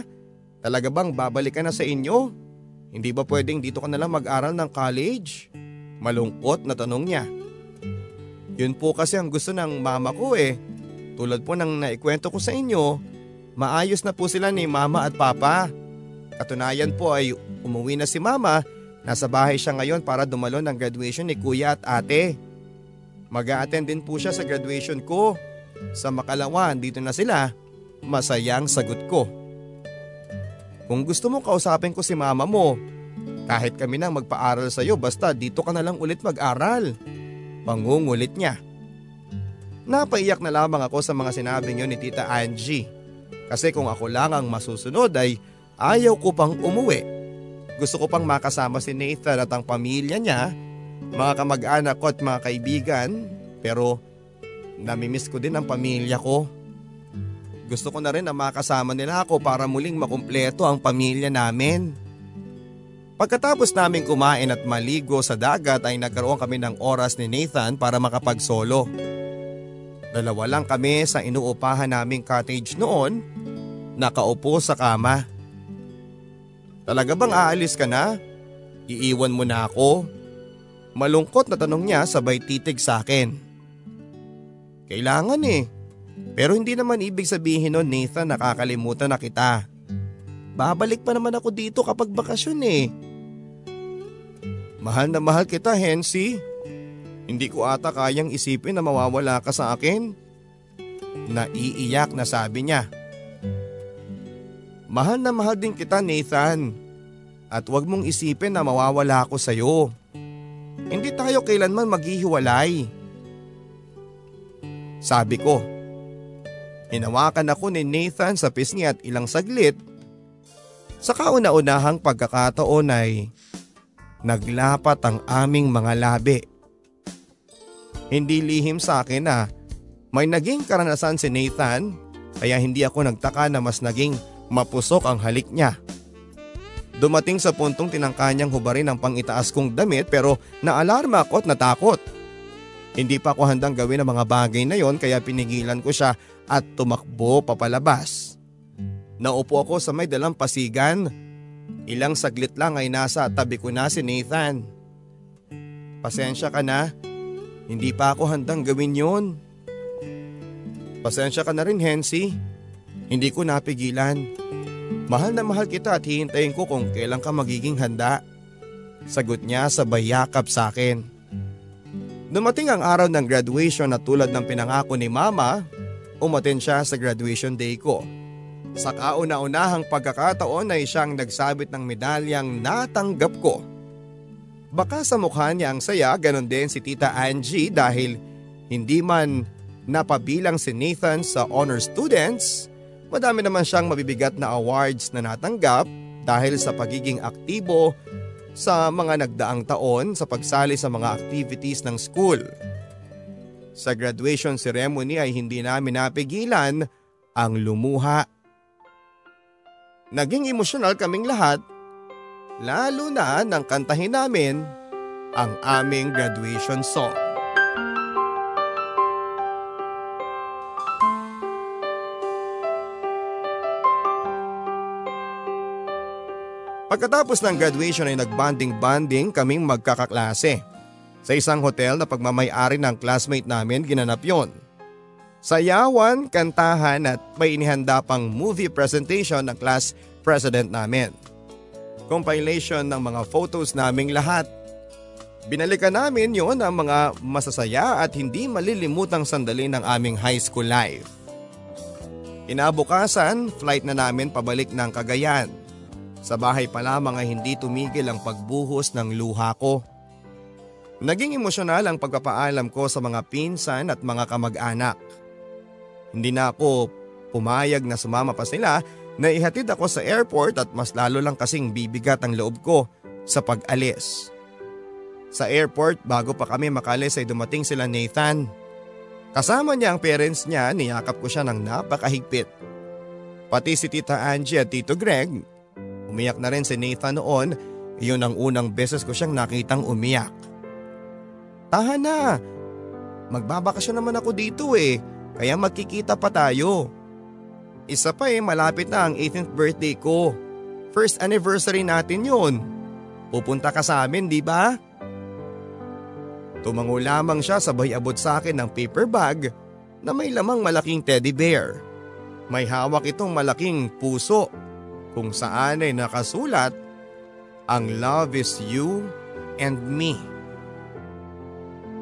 Talaga bang babalik ka na sa inyo? Hindi ba pwedeng dito ka na lang mag-aral ng college? Malungkot na tanong niya. Yun po kasi ang gusto ng mama ko eh. Tulad po ng naikwento ko sa inyo, maayos na po sila ni mama at papa. Katunayan po ay umuwi na si mama, nasa bahay siya ngayon para dumalo ng graduation ni kuya at ate. mag attend din po siya sa graduation ko. Sa Makalawan, dito na sila. Masayang sagot ko. Kung gusto mo kausapin ko si mama mo, kahit kami nang magpaaral sa iyo basta dito ka na lang ulit mag-aral. Pangungulit niya. Napaiyak na lamang ako sa mga sinabi niyo ni Tita Angie. Kasi kung ako lang ang masusunod ay Ayaw ko pang umuwi. Gusto ko pang makasama si Nathan at ang pamilya niya, mga kamag-anak ko at mga kaibigan, pero namimiss ko din ang pamilya ko. Gusto ko na rin na makasama nila ako para muling makumpleto ang pamilya namin. Pagkatapos namin kumain at maligo sa dagat ay nagkaroon kami ng oras ni Nathan para makapagsolo. Dalawa lang kami sa inuupahan naming cottage noon, nakaupo sa kama. Talaga bang aalis ka na? Iiwan mo na ako? Malungkot na tanong niya sabay titig sa akin. Kailangan eh. Pero hindi naman ibig sabihin nun Nathan nakakalimutan na kita. Babalik pa naman ako dito kapag bakasyon eh. Mahal na mahal kita Hensi. Hindi ko ata kayang isipin na mawawala ka sa akin. Naiiyak na sabi niya. Mahal na mahal din kita Nathan. At huwag mong isipin na mawawala ako sa iyo. Hindi tayo kailanman maghihiwalay. Sabi ko. Hinawakan ako ni Nathan sa pisngi at ilang saglit. Sa kauna-unahang pagkakataon ay naglapat ang aming mga labi. Hindi lihim sa akin na may naging karanasan si Nathan kaya hindi ako nagtaka na mas naging Mapusok ang halik niya. Dumating sa puntong tinangka niyang hubarin ang pangitaas kong damit pero naalarma ako at natakot. Hindi pa ako handang gawin ang mga bagay na yon kaya pinigilan ko siya at tumakbo papalabas. Naupo ako sa may dalang pasigan. Ilang saglit lang ay nasa tabi ko na si Nathan. Pasensya ka na. Hindi pa ako handang gawin yon. Pasensya ka na rin Hensi. Hindi ko napigilan. Mahal na mahal kita at hihintayin ko kung kailan ka magiging handa. Sagot niya sa bayakap sa akin. Dumating ang araw ng graduation at tulad ng pinangako ni mama, umaten siya sa graduation day ko. Sa kauna-unahang pagkakataon ay siyang nagsabit ng medalyang natanggap ko. Baka sa mukha niya ang saya, ganon din si Tita Angie dahil hindi man napabilang si Nathan sa honor students, Madami naman siyang mabibigat na awards na natanggap dahil sa pagiging aktibo sa mga nagdaang taon sa pagsali sa mga activities ng school. Sa graduation ceremony ay hindi namin napigilan ang lumuha. Naging emosyonal kaming lahat, lalo na nang kantahin namin ang aming graduation song. Pagkatapos ng graduation ay nagbanding-banding kaming magkakaklase. Sa isang hotel na pagmamayari ng classmate namin ginanap yon. Sayawan, kantahan at may inihanda pang movie presentation ng class president namin. Compilation ng mga photos naming lahat. Binalikan namin yon ang mga masasaya at hindi malilimutang sandali ng aming high school life. Inabukasan, flight na namin pabalik ng Cagayan. Sa bahay pa lamang ay hindi tumigil ang pagbuhos ng luha ko. Naging emosyonal ang pagpapaalam ko sa mga pinsan at mga kamag-anak. Hindi na ako pumayag na sumama pa sila na ihatid ako sa airport at mas lalo lang kasing bibigat ang loob ko sa pag-alis. Sa airport bago pa kami makalis ay dumating sila Nathan. Kasama niya ang parents niya, niyakap ko siya ng napakahigpit. Pati si Tita Angie at Tito Greg Umiyak na rin si Nathan noon, iyon ang unang beses ko siyang nakitang umiyak. Tahan na, magbabakasyon naman ako dito eh, kaya magkikita pa tayo. Isa pa eh, malapit na ang 18th birthday ko. First anniversary natin yun. Pupunta ka sa amin, di ba? Tumango lamang siya sabay abot sa akin ng paper bag na may lamang malaking teddy bear. May hawak itong malaking puso kung saan ay nakasulat ang love is you and me.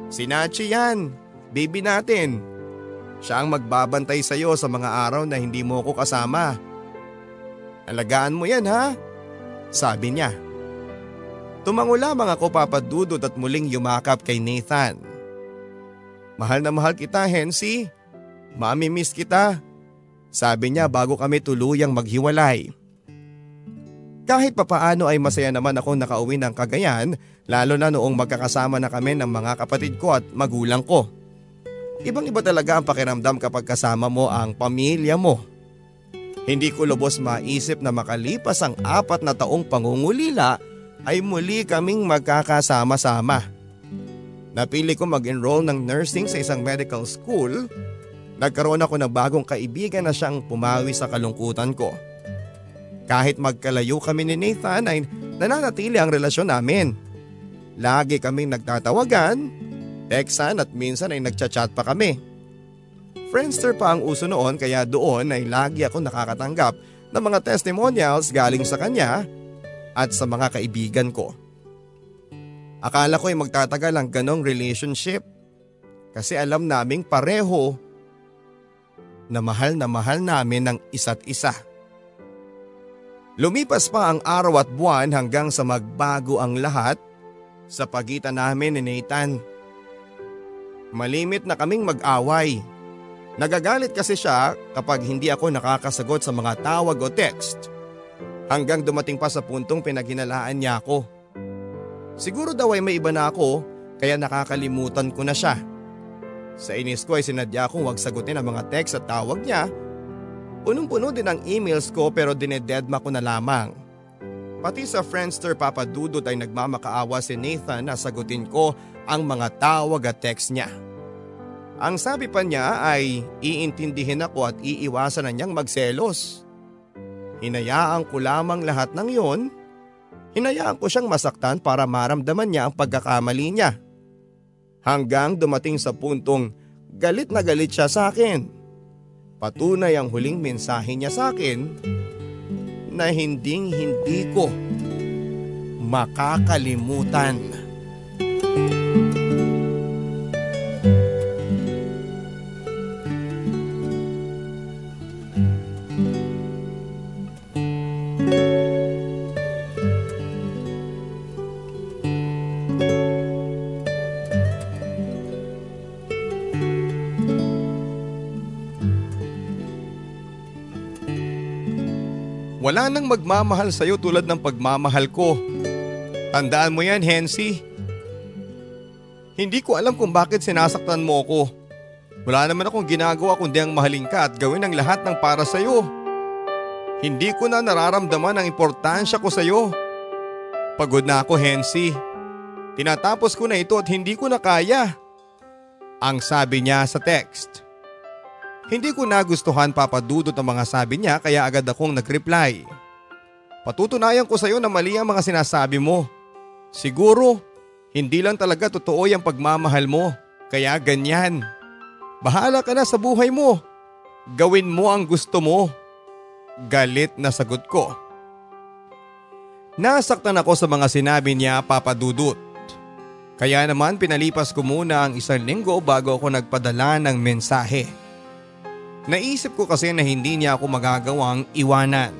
Sinachi yan, baby natin. Siya ang magbabantay sa iyo sa mga araw na hindi mo ko kasama. Alagaan mo yan ha, sabi niya. Tumango lamang ako papadudod at muling yumakap kay Nathan. Mahal na mahal kita, Hensi. Mami miss kita. Sabi niya bago kami tuluyang maghiwalay. Kahit papaano ay masaya naman akong nakauwi ng Cagayan lalo na noong magkakasama na kami ng mga kapatid ko at magulang ko. Ibang iba talaga ang pakiramdam kapag kasama mo ang pamilya mo. Hindi ko lubos maisip na makalipas ang apat na taong pangungulila ay muli kaming magkakasama-sama. Napili ko mag-enroll ng nursing sa isang medical school. Nagkaroon ako ng bagong kaibigan na siyang pumawi sa kalungkutan ko. Kahit magkalayo kami ni Nathan ay nananatili ang relasyon namin. Lagi kaming nagtatawagan, textan at minsan ay nagchat-chat pa kami. Friendster pa ang uso noon kaya doon ay lagi ako nakakatanggap ng mga testimonials galing sa kanya at sa mga kaibigan ko. Akala ko ay magtatagal ang ganong relationship kasi alam naming pareho na mahal na mahal namin ng isa't isa. Lumipas pa ang araw at buwan hanggang sa magbago ang lahat sa pagitan namin ni Nathan. Malimit na kaming mag-away. Nagagalit kasi siya kapag hindi ako nakakasagot sa mga tawag o text. Hanggang dumating pa sa puntong pinaghinalaan niya ako. Siguro daw ay may iba na ako kaya nakakalimutan ko na siya. Sa inis ko ay sinadya kong wag sagutin ang mga text at tawag niya Punong-puno din ang emails ko pero dinededma ko na lamang. Pati sa Friendster Papa Dudut ay nagmamakaawa si Nathan na sagutin ko ang mga tawag at text niya. Ang sabi pa niya ay iintindihin ako at iiwasan na niyang magselos. Hinayaan ko lamang lahat ng yon. Hinayaan ko siyang masaktan para maramdaman niya ang pagkakamali niya. Hanggang dumating sa puntong galit na galit siya sa akin. Patunay ang huling mensahe niya sa akin na hinding hindi ko makakalimutan. Wala nang magmamahal sa'yo tulad ng pagmamahal ko. Tandaan mo yan, Hensi. Hindi ko alam kung bakit sinasaktan mo ko. Wala naman akong ginagawa kundi ang mahalin ka at gawin ang lahat ng para sa'yo. Hindi ko na nararamdaman ang importansya ko sa'yo. Pagod na ako, Hensi. Tinatapos ko na ito at hindi ko na kaya. Ang sabi niya sa text. Hindi ko nagustuhan papadudot ang mga sabi niya kaya agad akong nag-reply. Patutunayan ko sa iyo na mali ang mga sinasabi mo. Siguro, hindi lang talaga totoo yung pagmamahal mo. Kaya ganyan. Bahala ka na sa buhay mo. Gawin mo ang gusto mo. Galit na sagot ko. Nasaktan ako sa mga sinabi niya papadudot. Kaya naman pinalipas ko muna ang isang linggo bago ako nagpadala ng mensahe. Naisip ko kasi na hindi niya ako magagawang iwanan.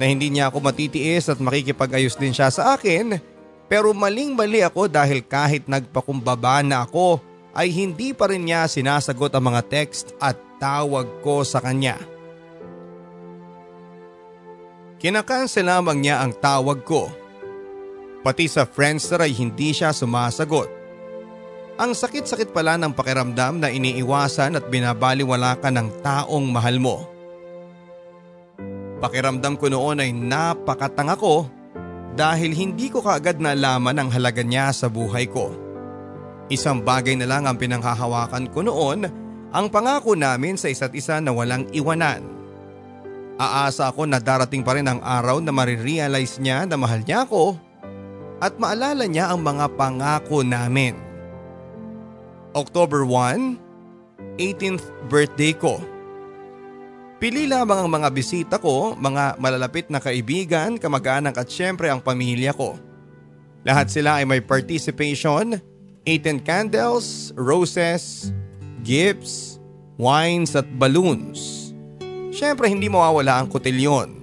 Na hindi niya ako matitiis at makikipag-ayos din siya sa akin. Pero maling mali ako dahil kahit nagpakumbaba na ako ay hindi pa rin niya sinasagot ang mga text at tawag ko sa kanya. Kinakansel lamang niya ang tawag ko. Pati sa Friendster ay hindi siya sumasagot. Ang sakit-sakit pala ng pakiramdam na iniiwasan at binabaliwala ka ng taong mahal mo. Pakiramdam ko noon ay napakatanga ko dahil hindi ko kaagad nalaman ang halaga niya sa buhay ko. Isang bagay na lang ang pinanghahawakan ko noon, ang pangako namin sa isa't isa na walang iwanan. Aasa ako na darating pa rin ang araw na marirealize niya na mahal niya ako at maalala niya ang mga pangako namin. October 1, 18th birthday ko. Pili lamang ang mga bisita ko, mga malalapit na kaibigan, kamag-anak at syempre ang pamilya ko. Lahat sila ay may participation, 18 candles, roses, gifts, wines at balloons. Syempre hindi mawawala ang kotilyon.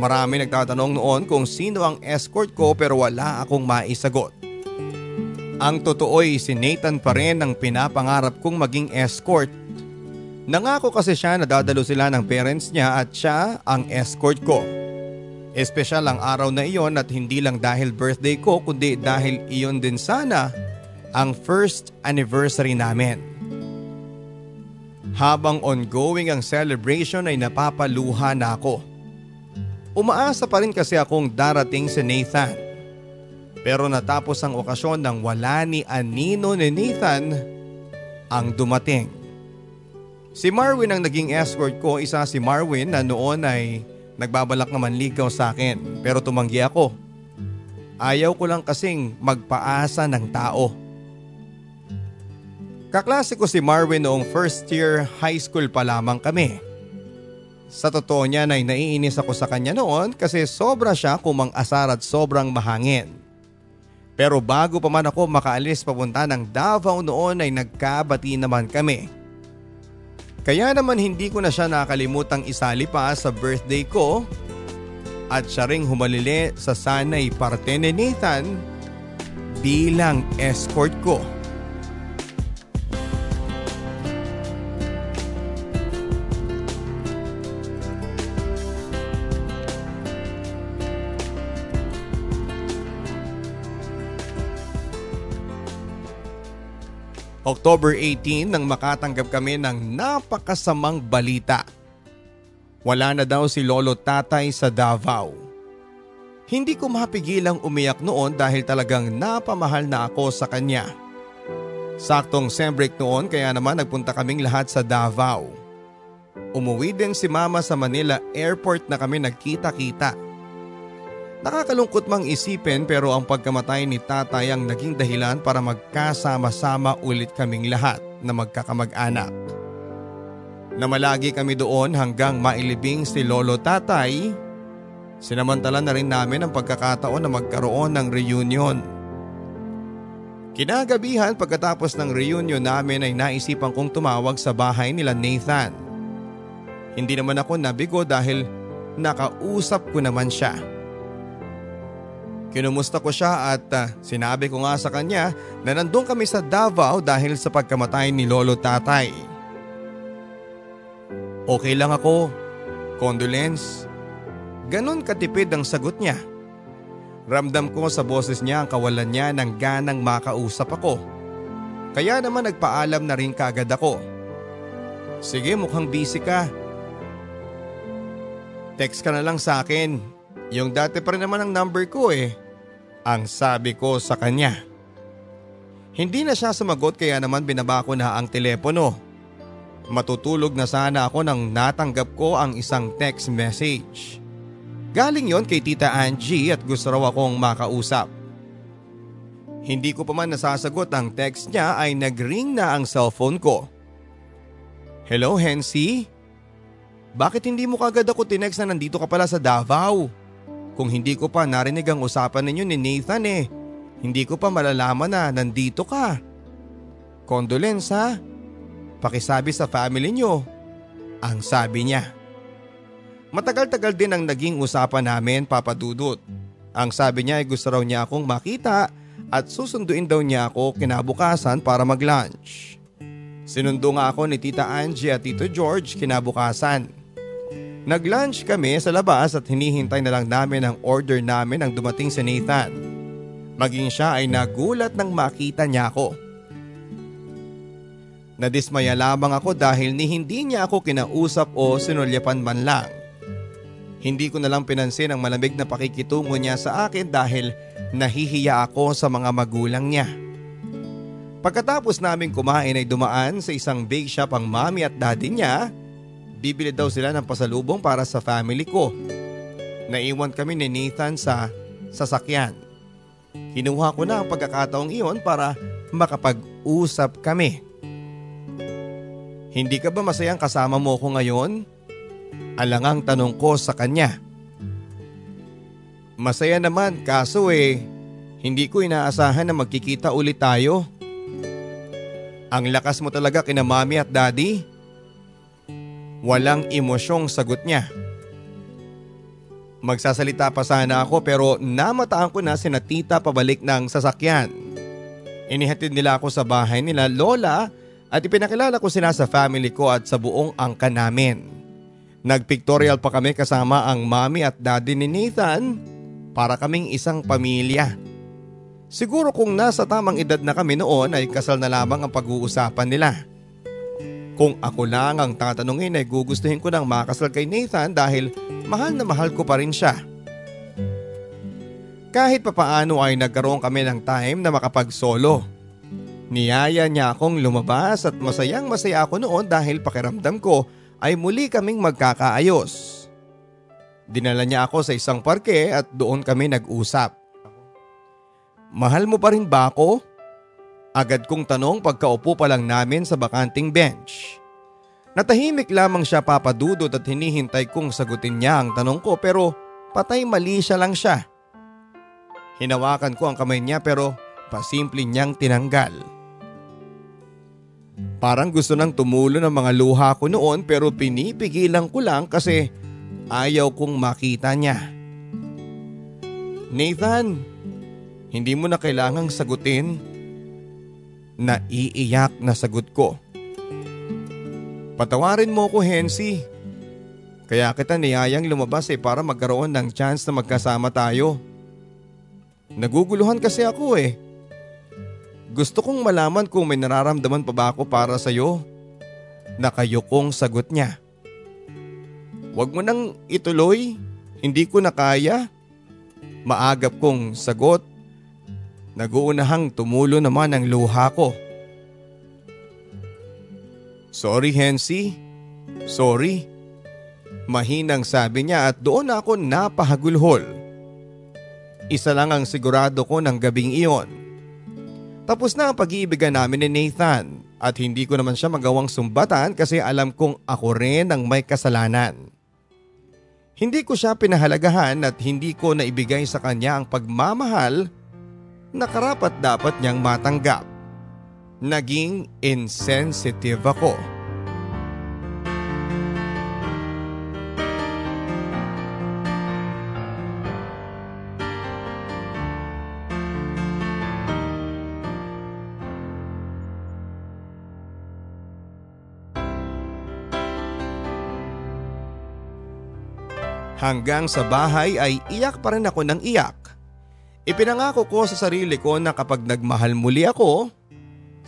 Marami nagtatanong noon kung sino ang escort ko pero wala akong maisagot. Ang totoo'y si Nathan pa rin ang pinapangarap kong maging escort Nangako kasi siya na dadalo sila ng parents niya at siya ang escort ko. Espesyal ang araw na iyon at hindi lang dahil birthday ko kundi dahil iyon din sana ang first anniversary namin. Habang ongoing ang celebration ay napapaluha na ako. Umaasa pa rin kasi akong darating si Nathan. Pero natapos ang okasyon nang wala ni Anino ni Nathan ang dumating. Si Marwin ang naging escort ko, isa si Marwin na noon ay nagbabalak naman ligaw sa akin pero tumanggi ako. Ayaw ko lang kasing magpaasa ng tao. Kaklase ko si Marwin noong first year high school pa lamang kami. Sa totoo niya ay naiinis ako sa kanya noon kasi sobra siya kumang asar at sobrang mahangin. Pero bago pa man ako makaalis papunta ng Davao noon ay nagkabati naman kami. Kaya naman hindi ko na siya nakalimutang isali pa sa birthday ko at siya ring humalili sa sanay parte ni Nathan bilang escort ko. October 18 nang makatanggap kami ng napakasamang balita. Wala na daw si Lolo Tatay sa Davao. Hindi ko mapigilang umiyak noon dahil talagang napamahal na ako sa kanya. Saktong sembreak noon kaya naman nagpunta kaming lahat sa Davao. Umuwi din si mama sa Manila airport na kami nagkita-kita. Nakakalungkot mang isipin pero ang pagkamatay ni tatay ang naging dahilan para magkasama-sama ulit kaming lahat na magkakamag-anak. Namalagi kami doon hanggang mailibing si lolo tatay. Sinamantala na rin namin ang pagkakataon na magkaroon ng reunion. Kinagabihan pagkatapos ng reunion namin ay naisipan kong tumawag sa bahay nila Nathan. Hindi naman ako nabigo dahil nakausap ko naman siya. Kinumusta ko siya at uh, sinabi ko nga sa kanya na nandun kami sa Davao dahil sa pagkamatay ni Lolo Tatay. Okay lang ako. Condolence. Ganon katipid ang sagot niya. Ramdam ko sa boses niya ang kawalan niya ng ganang makausap ako. Kaya naman nagpaalam na rin kaagad ako. Sige mukhang busy ka. Text ka na lang sa akin yung dati pa rin naman ang number ko eh. Ang sabi ko sa kanya. Hindi na siya sumagot kaya naman binaba ko na ang telepono. Matutulog na sana ako nang natanggap ko ang isang text message. Galing yon kay Tita Angie at gusto raw akong makausap. Hindi ko pa man nasasagot ang text niya ay nagring na ang cellphone ko. Hello Hensi? Bakit hindi mo kagad ako tinext na nandito ka pala sa Davao? Kung hindi ko pa narinig ang usapan ninyo ni Nathan eh, hindi ko pa malalaman na nandito ka. Condolence ha? Pakisabi sa family nyo. Ang sabi niya. Matagal-tagal din ang naging usapan namin papadudot. Ang sabi niya ay gusto raw niya akong makita at susunduin daw niya ako kinabukasan para mag-lunch. Sinundo nga ako ni Tita Angie at Tito George kinabukasan. Nag-lunch kami sa labas at hinihintay na lang namin ang order namin ang dumating si Nathan. Maging siya ay nagulat nang makita niya ako. Nadismaya lamang ako dahil ni hindi niya ako kinausap o sinulyapan man lang. Hindi ko na lang pinansin ang malamig na pakikitungo niya sa akin dahil nahihiya ako sa mga magulang niya. Pagkatapos namin kumain ay dumaan sa isang bake shop ang mami at daddy niya. Bibili daw sila ng pasalubong para sa family ko. Naiwan kami ni Nathan sa sasakyan. Kinuha ko na ang pagkakataong iyon para makapag-usap kami. Hindi ka ba masayang kasama mo ko ngayon? Alangang tanong ko sa kanya. Masaya naman kaso eh, hindi ko inaasahan na magkikita ulit tayo. Ang lakas mo talaga kina mami at daddy. Walang emosyong sagot niya. Magsasalita pa sana ako pero namataan ko na sina tita pabalik ng sasakyan. Inihatid nila ako sa bahay nila lola at ipinakilala ko sila sa family ko at sa buong angka namin. Nagpictorial pa kami kasama ang mami at daddy ni Nathan para kaming isang pamilya. Siguro kung nasa tamang edad na kami noon ay kasal na lamang ang pag-uusapan nila. Kung ako lang ang tatanungin ay gugustuhin ko nang makasal kay Nathan dahil mahal na mahal ko pa rin siya. Kahit papaano ay nagkaroon kami ng time na makapag-solo. Niyaya niya akong lumabas at masayang masaya ako noon dahil pakiramdam ko ay muli kaming magkakaayos. Dinala niya ako sa isang parke at doon kami nag-usap. Mahal mo pa rin ba ako? Agad kong tanong pagkaupo pa lang namin sa bakanting bench. Natahimik lamang siya papadudod at hinihintay kong sagutin niya ang tanong ko pero patay mali siya lang siya. Hinawakan ko ang kamay niya pero pasimple niyang tinanggal. Parang gusto nang tumulo ng mga luha ko noon pero pinipigilan ko lang kasi ayaw kong makita niya. Nathan, hindi mo na kailangang sagutin Naiiyak na sagot ko. Patawarin mo ko Hensi. Kaya kita niyayang lumabas eh para magkaroon ng chance na magkasama tayo. Naguguluhan kasi ako eh. Gusto kong malaman kung may nararamdaman pa ba ako para sa'yo. Nakayukong sagot niya. Huwag mo nang ituloy, hindi ko na kaya. Maagap kong sagot Naguunahang tumulo naman ang luha ko. Sorry Hensi, sorry. Mahinang sabi niya at doon ako napahagulhol. Isa lang ang sigurado ko ng gabing iyon. Tapos na ang pag-iibigan namin ni Nathan at hindi ko naman siya magawang sumbatan kasi alam kong ako rin ang may kasalanan. Hindi ko siya pinahalagahan at hindi ko naibigay sa kanya ang pagmamahal na karapat dapat niyang matanggap. Naging insensitive ako. Hanggang sa bahay ay iyak pa rin ako ng iyak Ipinangako ko sa sarili ko na kapag nagmahal muli ako,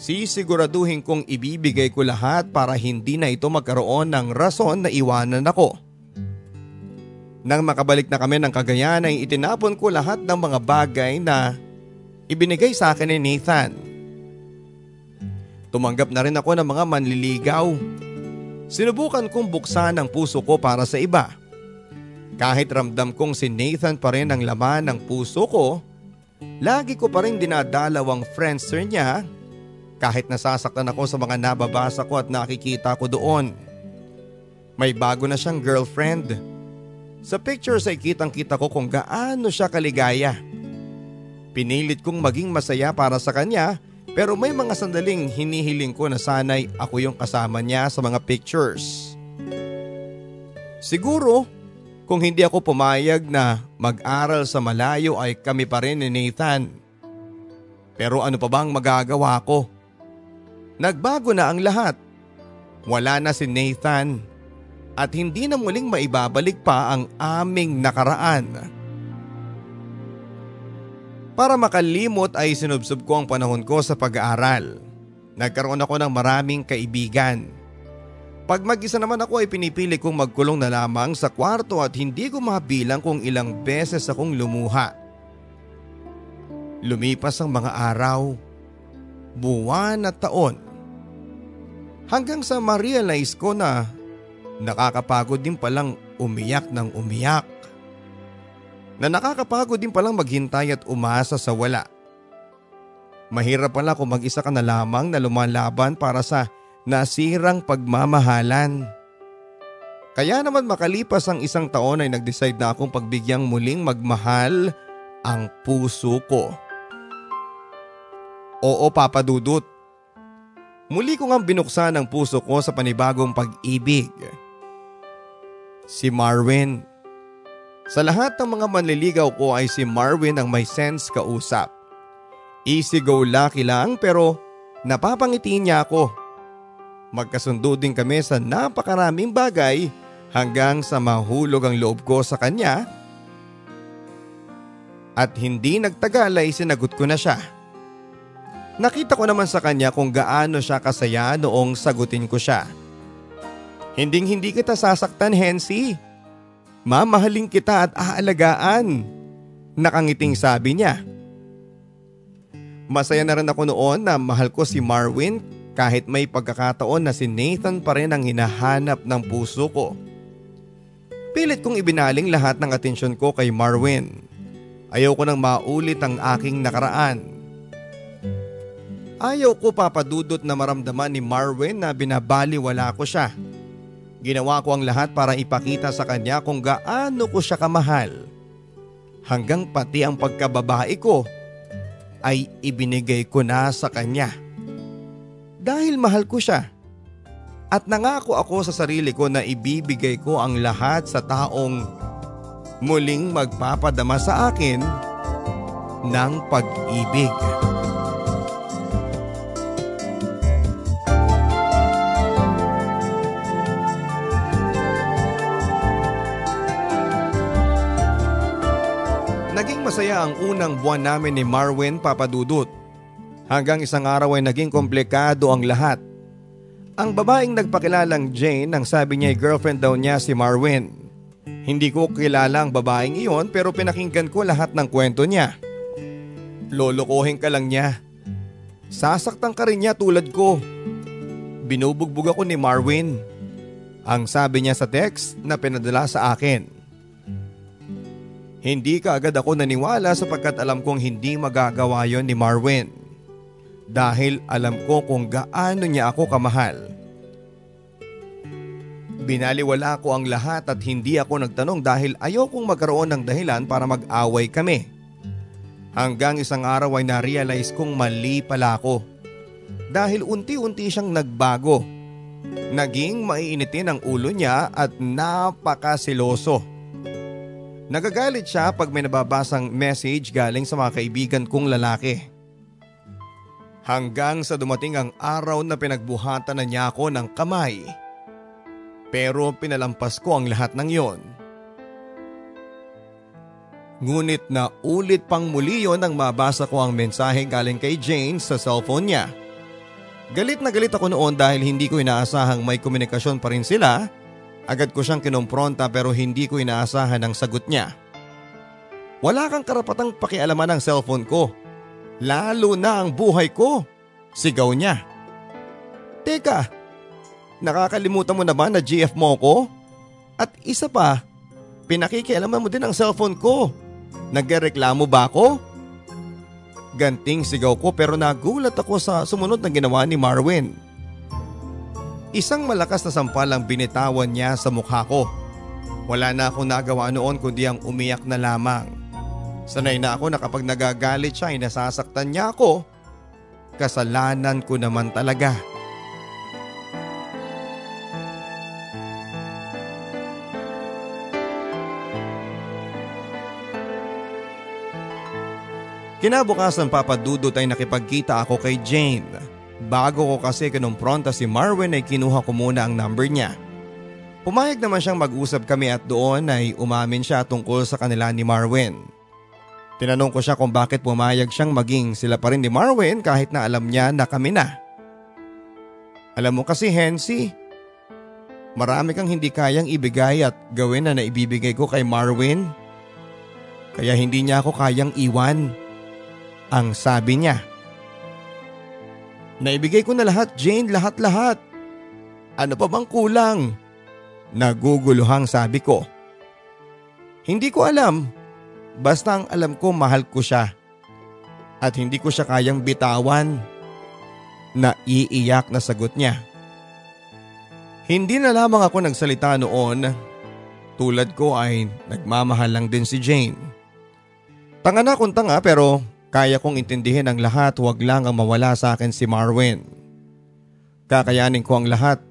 sisiguraduhin kong ibibigay ko lahat para hindi na ito magkaroon ng rason na iwanan ako. Nang makabalik na kami ng Cagayan ay itinapon ko lahat ng mga bagay na ibinigay sa akin ni Nathan. Tumanggap na rin ako ng mga manliligaw. Sinubukan kong buksan ang puso ko para sa iba. Kahit ramdam kong si Nathan pa rin ang laman ng puso ko, Lagi ko pa rin dinadalaw ang friendster niya kahit nasasaktan ako sa mga nababasa ko at nakikita ko doon. May bago na siyang girlfriend. Sa pictures ay kitang kita ko kung gaano siya kaligaya. Pinilit kong maging masaya para sa kanya pero may mga sandaling hinihiling ko na sanay ako yung kasama niya sa mga pictures. Siguro kung hindi ako pumayag na mag-aral sa malayo ay kami pa rin ni Nathan. Pero ano pa bang magagawa ko? Nagbago na ang lahat. Wala na si Nathan at hindi na muling maibabalik pa ang aming nakaraan. Para makalimot ay sinubsob ko ang panahon ko sa pag-aaral. Nagkaroon ako ng maraming kaibigan. Pag mag-isa naman ako ay pinipili kong magkulong na lamang sa kwarto at hindi ko mabilang kung ilang beses akong lumuha. Lumipas ang mga araw, buwan at taon. Hanggang sa ma-realize ko na nakakapagod din palang umiyak ng umiyak. Na nakakapagod din palang maghintay at umasa sa wala. Mahirap pala kung mag-isa ka na lamang na lumalaban para sa nasirang pagmamahalan. Kaya naman makalipas ang isang taon ay nag-decide na akong pagbigyang muling magmahal ang puso ko. Oo Papa Dudut. Muli ko ngang binuksan ang puso ko sa panibagong pag-ibig. Si Marwin. Sa lahat ng mga manliligaw ko ay si Marwin ang may sense kausap. Easy go lucky lang pero napapangiti niya ako Magkasundo din kami sa napakaraming bagay hanggang sa mahulog ang loob ko sa kanya at hindi nagtagal ay sinagot ko na siya. Nakita ko naman sa kanya kung gaano siya kasaya noong sagutin ko siya. Hinding hindi kita sasaktan, Hensi. Mamahalin kita at aalagaan. Nakangiting sabi niya. Masaya na rin ako noon na mahal ko si Marwin kahit may pagkakataon na si Nathan pa rin ang hinahanap ng puso ko. Pilit kong ibinaling lahat ng atensyon ko kay Marwin. Ayaw ko nang maulit ang aking nakaraan. Ayaw ko papadudot na maramdaman ni Marwin na binabaliwala ko siya. Ginawa ko ang lahat para ipakita sa kanya kung gaano ko siya kamahal. Hanggang pati ang pagkababae ko ay ibinigay ko na sa kanya dahil mahal ko siya. At nangako ako sa sarili ko na ibibigay ko ang lahat sa taong muling magpapadama sa akin ng pag-ibig. Naging masaya ang unang buwan namin ni Marwin Papadudut Hanggang isang araw ay naging komplikado ang lahat. Ang babaeng nagpakilalang Jane ang sabi niya ay girlfriend daw niya si Marwin. Hindi ko kilala ang babaeng iyon pero pinakinggan ko lahat ng kwento niya. Lolokohin ka lang niya. Sasaktan ka rin niya tulad ko. Binubugbog ako ni Marwin. Ang sabi niya sa text na pinadala sa akin. Hindi ka agad ako naniwala sapagkat alam kong hindi magagawa yon ni Marwin dahil alam ko kung gaano niya ako kamahal. Binaliwala ko ang lahat at hindi ako nagtanong dahil ayokong magkaroon ng dahilan para mag-away kami. Hanggang isang araw ay na-realize kong mali pala ako. Dahil unti-unti siyang nagbago. Naging maiinitin ang ulo niya at napakasiloso. Nagagalit siya pag may nababasang message galing sa mga kaibigan kong lalaki. Hanggang sa dumating ang araw na pinagbuhatan na niya ako ng kamay. Pero pinalampas ko ang lahat ng yon. Ngunit na ulit pang muli yon nang mabasa ko ang mensahe galing kay Jane sa cellphone niya. Galit na galit ako noon dahil hindi ko inaasahang may komunikasyon pa rin sila. Agad ko siyang kinompronta pero hindi ko inaasahan ang sagot niya. Wala kang karapatang pakialaman ng cellphone ko. Lalo na ang buhay ko. Sigaw niya. Teka, nakakalimutan mo naman na GF mo ko? At isa pa, pinakikialaman mo din ang cellphone ko. Nagreklamo ba ako? Ganting sigaw ko pero nagulat ako sa sumunod na ginawa ni Marwin. Isang malakas na sampal ang binitawan niya sa mukha ko. Wala na akong nagawa noon kundi ang umiyak na lamang. Sanay na ako na kapag nagagalit siya ay nasasaktan niya ako. Kasalanan ko naman talaga. Kinabukasan papadudot ay nakipagkita ako kay Jane. Bago ko kasi kinumpronta si Marvin ay kinuha ko muna ang number niya. Pumayag naman siyang mag-usap kami at doon ay umamin siya tungkol sa kanila ni Marwin. Tinanong ko siya kung bakit pumayag siyang maging sila pa rin ni Marwin kahit na alam niya na kami na. Alam mo kasi Hensi, Marami kang hindi kayang ibigay at gawin na naibibigay ko kay Marwin. Kaya hindi niya ako kayang iwan. Ang sabi niya. Naibigay ko na lahat Jane, lahat-lahat. Ano pa bang kulang? Naguguluhang sabi ko. Hindi ko alam. Basta ang alam ko mahal ko siya. At hindi ko siya kayang bitawan. Naiiyak na sagot niya. Hindi na lamang ako nagsalita noon. Tulad ko ay nagmamahal lang din si Jane. Tanga na kung tanga pero kaya kong intindihin ang lahat huwag lang ang mawala sa akin si Marwin. Kakayanin ko ang lahat,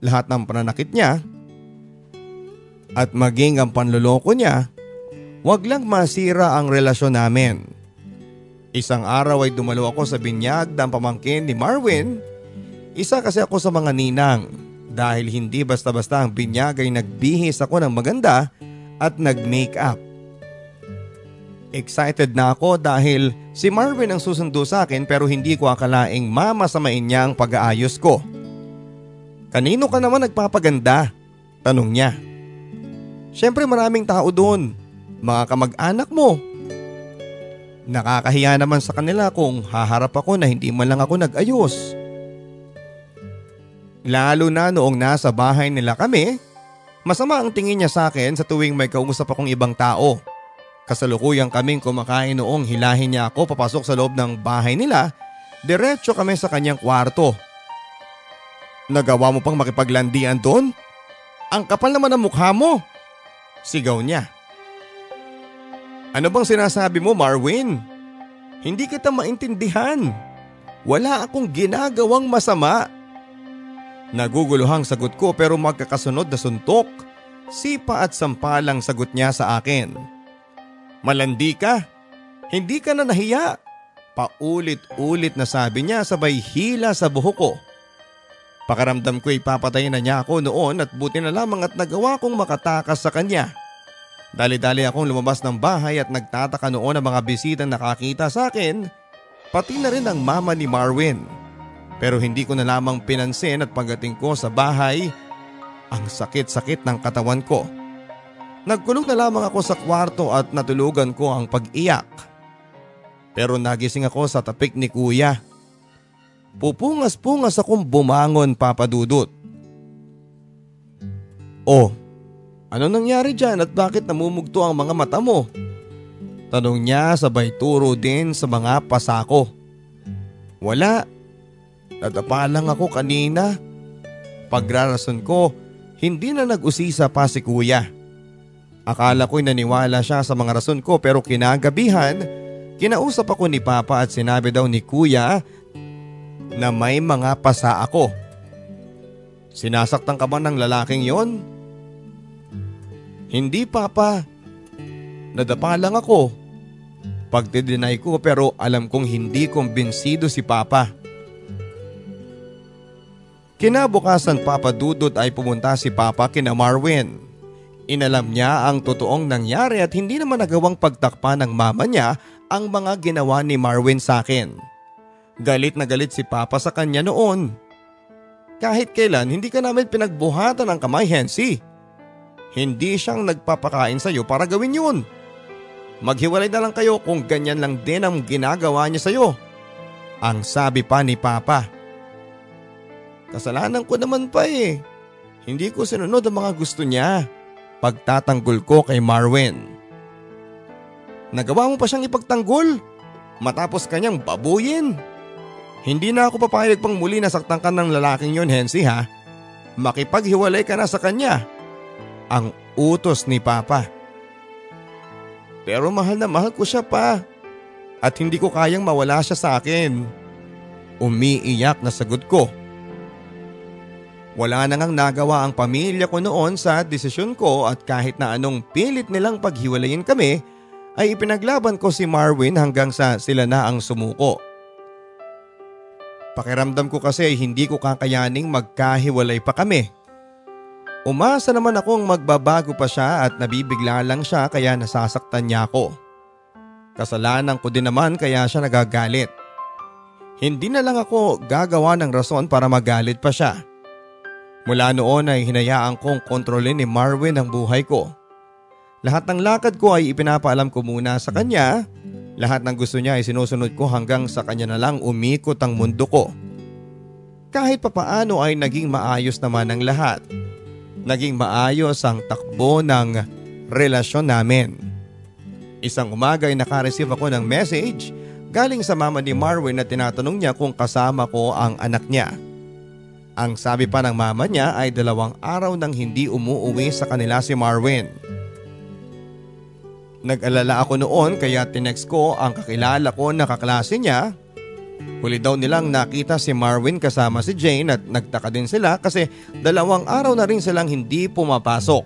lahat ng pananakit niya at maging ang panloloko niya, huwag lang masira ang relasyon namin. Isang araw ay dumalo ako sa binyag ng pamangkin ni Marwin. Isa kasi ako sa mga ninang dahil hindi basta-basta ang binyag ay nagbihis ako ng maganda at nag-make-up. Excited na ako dahil si Marvin ang susundo sa akin pero hindi ko akalaing mamasamain niya ang pag-aayos ko. Kanino ka naman nagpapaganda? Tanong niya. Siyempre maraming tao doon. Mga kamag-anak mo, Nakakahiya naman sa kanila kung haharap ako na hindi man lang ako nag-ayos. Lalo na noong nasa bahay nila kami, masama ang tingin niya sa akin sa tuwing may kausap akong ibang tao. Kasalukuyang kaming kumakain noong hilahin niya ako papasok sa loob ng bahay nila, diretso kami sa kanyang kwarto. Nagawa mo pang makipaglandian doon? Ang kapal naman ng mukha mo! Sigaw niya. Ano bang sinasabi mo Marwin? Hindi kita maintindihan. Wala akong ginagawang masama. Naguguluhang sagot ko pero magkakasunod na suntok. Sipa at sampalang sagot niya sa akin. Malandi ka? Hindi ka na nahiya? Paulit-ulit na sabi niya sabay hila sa buhok ko. Pakaramdam ko ipapatayin na niya ako noon at buti na lamang at nagawa kong makatakas sa kanya. Dali-dali akong lumabas ng bahay at nagtataka noon ang mga bisitang nakakita sa akin, pati na rin ang mama ni Marwin. Pero hindi ko na lamang pinansin at pagdating ko sa bahay, ang sakit-sakit ng katawan ko. Nagkulong na lamang ako sa kwarto at natulugan ko ang pag-iyak. Pero nagising ako sa tapik ni kuya. Pupungas-pungas akong bumangon papadudot. Oh, ano nangyari dyan at bakit namumugto ang mga mata mo? Tanong niya sabay turo din sa mga pasako. Wala. Nadapa lang ako kanina. Pagrarason ko, hindi na nag-usisa pa si kuya. Akala ko'y naniwala siya sa mga rason ko pero kinagabihan, kinausap ako ni Papa at sinabi daw ni kuya na may mga pasa ako. Sinasaktan ka ba ng lalaking yon? Hindi papa. Nadapa lang ako. Pagdideny ko pero alam kong hindi kumbinsido si papa. Kinabukasan Papa Dudot ay pumunta si Papa kina Marwin. Inalam niya ang totoong nangyari at hindi naman nagawang pagtakpa ng mama niya ang mga ginawa ni Marwin sa akin. Galit na galit si Papa sa kanya noon. Kahit kailan hindi ka namin pinagbuhatan ng kamay Hensi. Hindi siyang nagpapakain sa iyo para gawin yun. Maghiwalay na lang kayo kung ganyan lang din ang ginagawa niya sa iyo. Ang sabi pa ni Papa. Kasalanan ko naman pa eh. Hindi ko sinunod ang mga gusto niya. Pagtatanggol ko kay Marwin. Nagawa mo pa siyang ipagtanggol. Matapos kanyang babuyin. Hindi na ako papayag pang muli na saktan ka ng lalaking yon, Hensi ha. Makipaghiwalay ka na sa kanya ang utos ni Papa. Pero mahal na mahal ko siya pa at hindi ko kayang mawala siya sa akin. Umiiyak na sagot ko. Wala na ngang nagawa ang pamilya ko noon sa desisyon ko at kahit na anong pilit nilang paghiwalayin kami ay ipinaglaban ko si Marwin hanggang sa sila na ang sumuko. Pakiramdam ko kasi ay hindi ko kakayaning magkahiwalay pa kami Umasa naman akong magbabago pa siya at nabibigla lang siya kaya nasasaktan niya ako. Kasalanan ko din naman kaya siya nagagalit. Hindi na lang ako gagawa ng rason para magalit pa siya. Mula noon ay hinayaan kong kontrolin ni Marvin ang buhay ko. Lahat ng lakad ko ay ipinapaalam ko muna sa kanya. Lahat ng gusto niya ay sinusunod ko hanggang sa kanya na lang umikot ang mundo ko. Kahit papaano ay naging maayos naman ang lahat. Naging maayos ang takbo ng relasyon namin. Isang umaga ay nakareceive ako ng message galing sa mama ni Marvin na tinatanong niya kung kasama ko ang anak niya. Ang sabi pa ng mama niya ay dalawang araw nang hindi umuuwi sa kanila si Marvin. Nag-alala ako noon kaya tinext ko ang kakilala ko na kaklase niya. Huli daw nilang nakita si Marvin kasama si Jane at nagtaka din sila kasi dalawang araw na rin silang hindi pumapasok.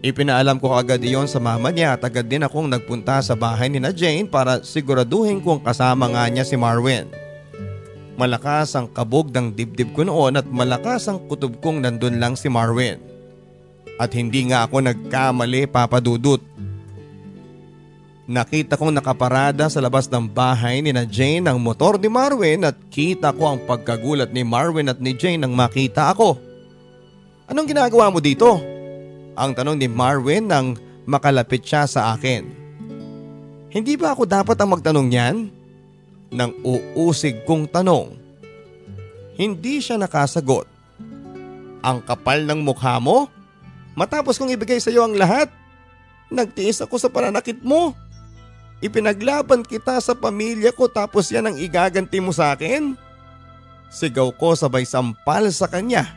Ipinaalam ko agad iyon sa mama niya at agad din akong nagpunta sa bahay ni na Jane para siguraduhin kung kasama nga niya si Marvin. Malakas ang kabog ng dibdib ko noon at malakas ang kutob kong nandun lang si Marvin. At hindi nga ako nagkamali papadudot. Nakita kong nakaparada sa labas ng bahay ni na Jane ang motor ni Marvin at kita ko ang pagkagulat ni Marvin at ni Jane nang makita ako. Anong ginagawa mo dito? Ang tanong ni Marvin nang makalapit siya sa akin. Hindi ba ako dapat ang magtanong niyan? ng uusig kong tanong. Hindi siya nakasagot. Ang kapal ng mukha mo? Matapos kong ibigay sa iyo ang lahat, nagtiis ako sa pananakit mo. Ipinaglaban kita sa pamilya ko tapos yan ang igaganti mo sa akin? Sigaw ko sabay sampal sa kanya.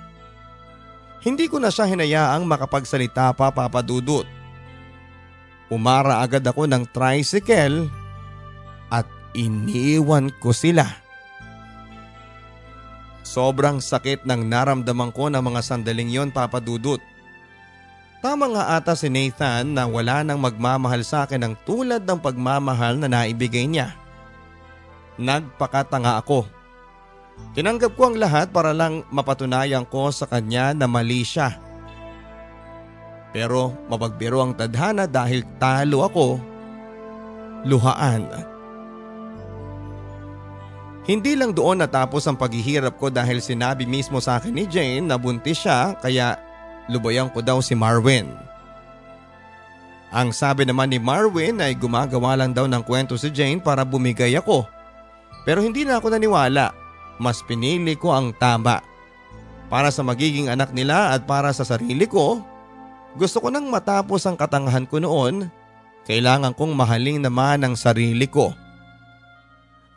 Hindi ko na siya hinayaang makapagsalita pa papadudot. Umara agad ako ng tricycle at iniwan ko sila. Sobrang sakit ng naramdaman ko ng mga sandaling yon papadudot. Tama nga ata si Nathan na wala nang magmamahal sa akin ng tulad ng pagmamahal na naibigay niya. Nagpakatanga ako. Tinanggap ko ang lahat para lang mapatunayan ko sa kanya na mali siya. Pero mapagbiro ang tadhana dahil talo ako. Luhaan. Hindi lang doon natapos ang paghihirap ko dahil sinabi mismo sa akin ni Jane na buntis siya kaya lubayan ko daw si Marvin. Ang sabi naman ni Marvin ay gumagawa lang daw ng kwento si Jane para bumigay ako. Pero hindi na ako naniwala. Mas pinili ko ang tama. Para sa magiging anak nila at para sa sarili ko, gusto ko nang matapos ang katangahan ko noon. Kailangan kong mahaling naman ang sarili ko.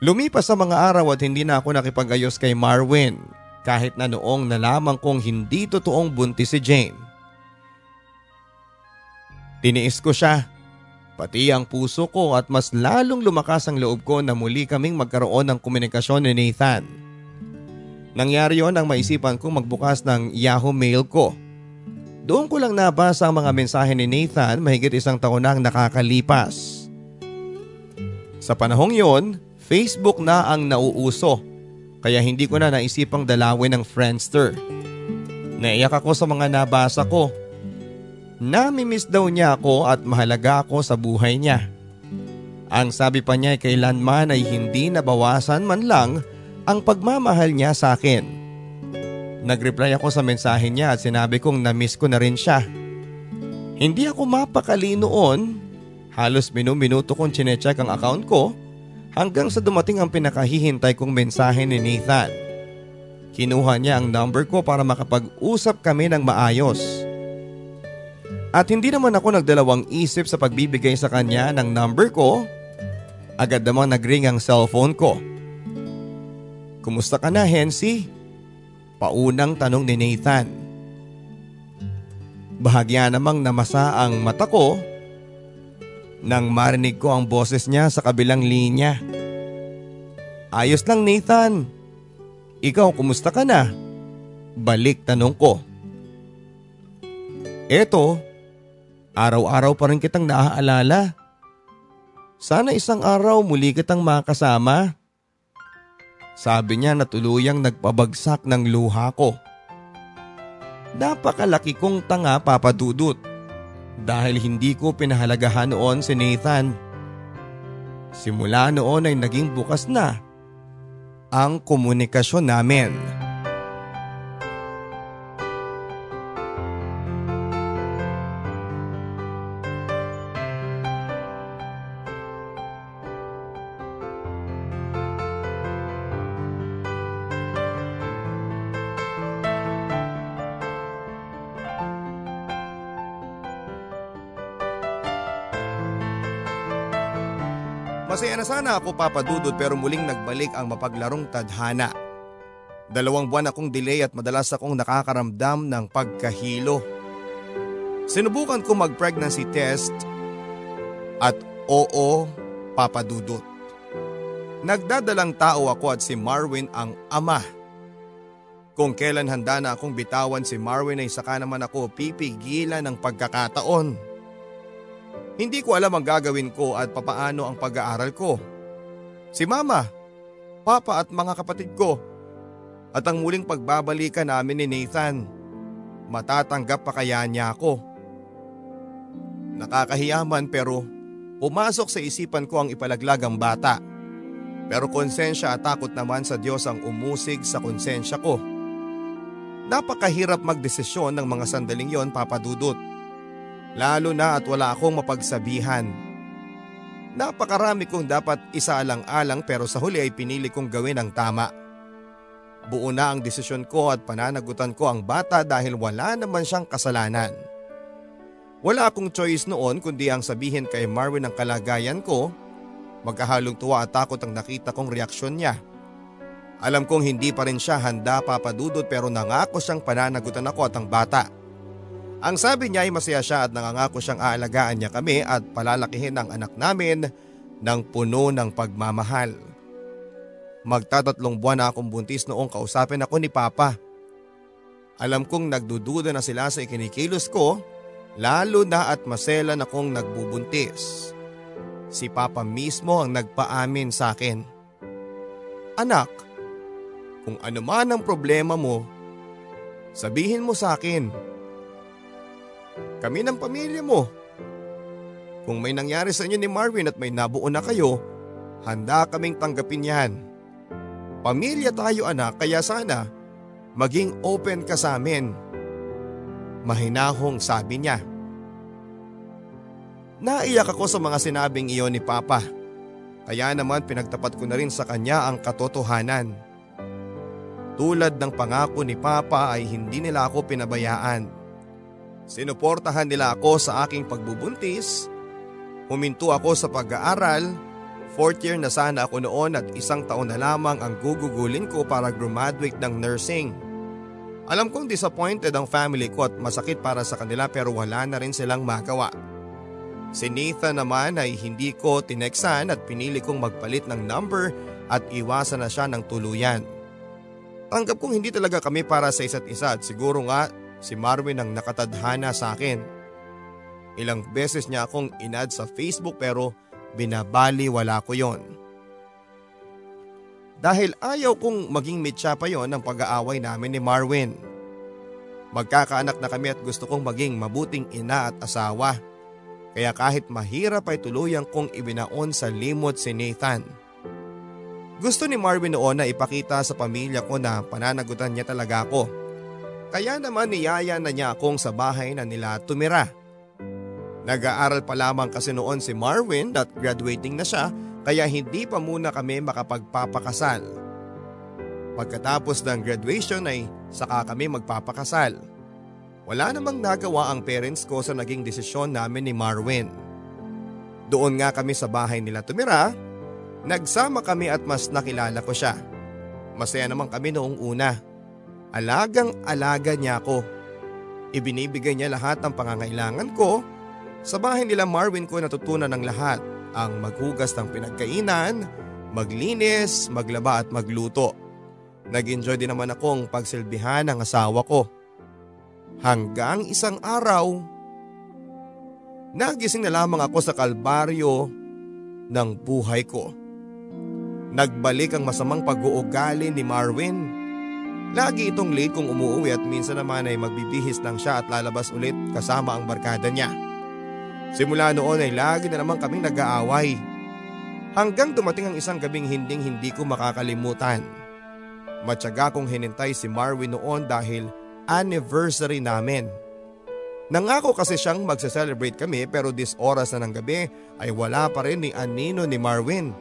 Lumipas sa mga araw at hindi na ako nakipag-ayos kay Marwin kahit na noong nalaman kong hindi totoong buntis si Jane. Tiniis ko siya, pati ang puso ko at mas lalong lumakas ang loob ko na muli kaming magkaroon ng komunikasyon ni Nathan. Nangyari yon nang maisipan kong magbukas ng Yahoo Mail ko. Doon ko lang nabasa ang mga mensahe ni Nathan mahigit isang taon nang nakakalipas. Sa panahong yon, Facebook na ang nauuso kaya hindi ko na naisipang dalawin ng Friendster. Naiyak ako sa mga nabasa ko. Namimiss daw niya ako at mahalaga ako sa buhay niya. Ang sabi pa niya ay kailanman ay hindi nabawasan man lang ang pagmamahal niya sa akin. Nagreply ako sa mensahe niya at sinabi kong namiss ko na rin siya. Hindi ako mapakali noon. Halos minuminuto kong chinecheck ang account ko hanggang sa dumating ang pinakahihintay kong mensahe ni Nathan. Kinuha niya ang number ko para makapag-usap kami ng maayos. At hindi naman ako nagdalawang isip sa pagbibigay sa kanya ng number ko. Agad namang nagring ang cellphone ko. Kumusta ka na, Hensi? Paunang tanong ni Nathan. Bahagya namang namasa ang mata ko nang marinig ko ang boses niya sa kabilang linya. Ayos lang Nathan. Ikaw kumusta ka na? Balik tanong ko. Eto, araw-araw pa rin kitang naaalala. Sana isang araw muli kitang makasama. Sabi niya na tuluyang nagpabagsak ng luha ko. Napakalaki kong tanga papadudot dahil hindi ko pinahalagahan noon si Nathan. Simula noon ay naging bukas na ang komunikasyon namin. Sana ako papadudod pero muling nagbalik ang mapaglarong tadhana. Dalawang buwan akong delay at madalas akong nakakaramdam ng pagkahilo. Sinubukan ko mag-pregnancy test at oo, papadudot. Nagdadalang tao ako at si Marwin ang ama. Kung kailan handa na akong bitawan si Marwin ay saka naman ako pipigilan ng pagkakataon. Hindi ko alam ang gagawin ko at papaano ang pag-aaral ko. Si mama, papa at mga kapatid ko. At ang muling pagbabalikan namin ni Nathan. Matatanggap pa kaya niya ako. Nakakahiyaman pero pumasok sa isipan ko ang ipalaglag ang bata. Pero konsensya at takot naman sa Diyos ang umusig sa konsensya ko. Napakahirap magdesisyon ng mga sandaling yon papadudot. Lalo na at wala akong mapagsabihan. Napakarami kong dapat isaalang-alang pero sa huli ay pinili kong gawin ang tama. Buo na ang desisyon ko at pananagutan ko ang bata dahil wala naman siyang kasalanan. Wala akong choice noon kundi ang sabihin kay Marvin ang kalagayan ko. Magkahalong tuwa at takot ang nakita kong reaksyon niya. Alam kong hindi pa rin siya handa papadudod pero nangako siyang pananagutan ako at ang bata. Ang sabi niya ay masaya siya at nangangako siyang aalagaan niya kami at palalakihin ang anak namin ng puno ng pagmamahal. Magtatatlong buwan na akong buntis noong kausapin ako ni Papa. Alam kong nagdududa na sila sa ikinikilos ko, lalo na at maselan akong nagbubuntis. Si Papa mismo ang nagpaamin sa akin. Anak, kung ano man ang problema mo, sabihin mo sa akin. Kami ng pamilya mo. Kung may nangyari sa inyo ni Marvin at may nabuo na kayo, handa kaming tanggapin yan. Pamilya tayo anak kaya sana maging open ka sa amin. Mahinahong sabi niya. Naiyak ako sa mga sinabing iyon ni Papa. Kaya naman pinagtapat ko na rin sa kanya ang katotohanan. Tulad ng pangako ni Papa ay hindi nila ako pinabayaan. Sinuportahan nila ako sa aking pagbubuntis. Huminto ako sa pag-aaral. Fourth year na sana ako noon at isang taon na lamang ang gugugulin ko para graduate ng nursing. Alam kong disappointed ang family ko at masakit para sa kanila pero wala na rin silang magawa. Si Nathan naman ay hindi ko tineksan at pinili kong magpalit ng number at iwasan na siya ng tuluyan. Tanggap kong hindi talaga kami para sa isa't isa at siguro nga si Marvin ang nakatadhana sa akin. Ilang beses niya akong inad sa Facebook pero binabali wala ko yon. Dahil ayaw kong maging mitya pa yon ng pag-aaway namin ni Marvin. Magkakaanak na kami at gusto kong maging mabuting ina at asawa. Kaya kahit mahirap ay tuluyang kong ibinaon sa limot si Nathan. Gusto ni Marvin noon na ipakita sa pamilya ko na pananagutan niya talaga ako kaya naman niyaya na niya akong sa bahay na nila tumira. Nag-aaral pa lamang kasi noon si Marvin at graduating na siya kaya hindi pa muna kami makapagpapakasal. Pagkatapos ng graduation ay saka kami magpapakasal. Wala namang nagawa ang parents ko sa naging desisyon namin ni Marvin. Doon nga kami sa bahay nila tumira, nagsama kami at mas nakilala ko siya. Masaya naman kami noong una. Alagang alaga niya ako. Ibinibigay niya lahat ng pangangailangan ko. Sa bahay nila Marvin ko natutunan ng lahat. Ang maghugas ng pinagkainan, maglinis, maglaba at magluto. Nag-enjoy din naman akong pagsilbihan ng asawa ko. Hanggang isang araw, nagising na lamang ako sa kalbaryo ng buhay ko. Nagbalik ang masamang pag-uugali ni Marvin Lagi itong late kung umuwi at minsan naman ay magbibihis lang siya at lalabas ulit kasama ang barkada niya. Simula noon ay lagi na naman kaming nag-aaway. Hanggang dumating ang isang gabing hinding hindi ko makakalimutan. Matyaga kong hinintay si Marvin noon dahil anniversary namin. Nangako kasi siyang magse-celebrate kami pero this oras na ng gabi ay wala pa rin ni Anino ni Marvin.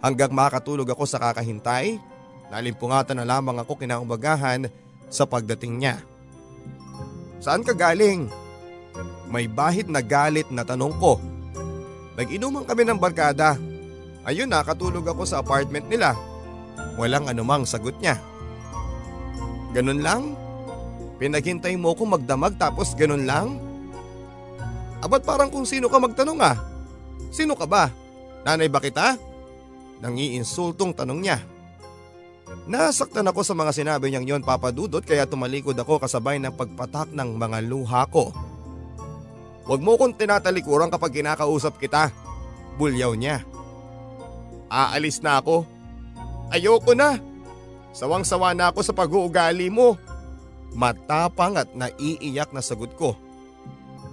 Hanggang makatulog ako sa kakahintay Nalimpungatan na lamang ako kinaumagahan sa pagdating niya. Saan ka galing? May bahit na galit na tanong ko. Nag-inuman kami ng barkada. Ayun na, katulog ako sa apartment nila. Walang anumang sagot niya. Ganun lang? Pinaghintay mo ko magdamag tapos ganun lang? Abat parang kung sino ka magtanong ah. Sino ka ba? Nanay ba kita? Nangiinsultong tanong niya. Nasaktan ako sa mga sinabi niyang yon papadudot kaya tumalikod ako kasabay ng pagpatak ng mga luha ko. Huwag mo kong tinatalikuran kapag kinakausap kita. Bulyaw niya. Aalis na ako. Ayoko na. Sawang-sawa na ako sa pag-uugali mo. Matapang at naiiyak na sagot ko.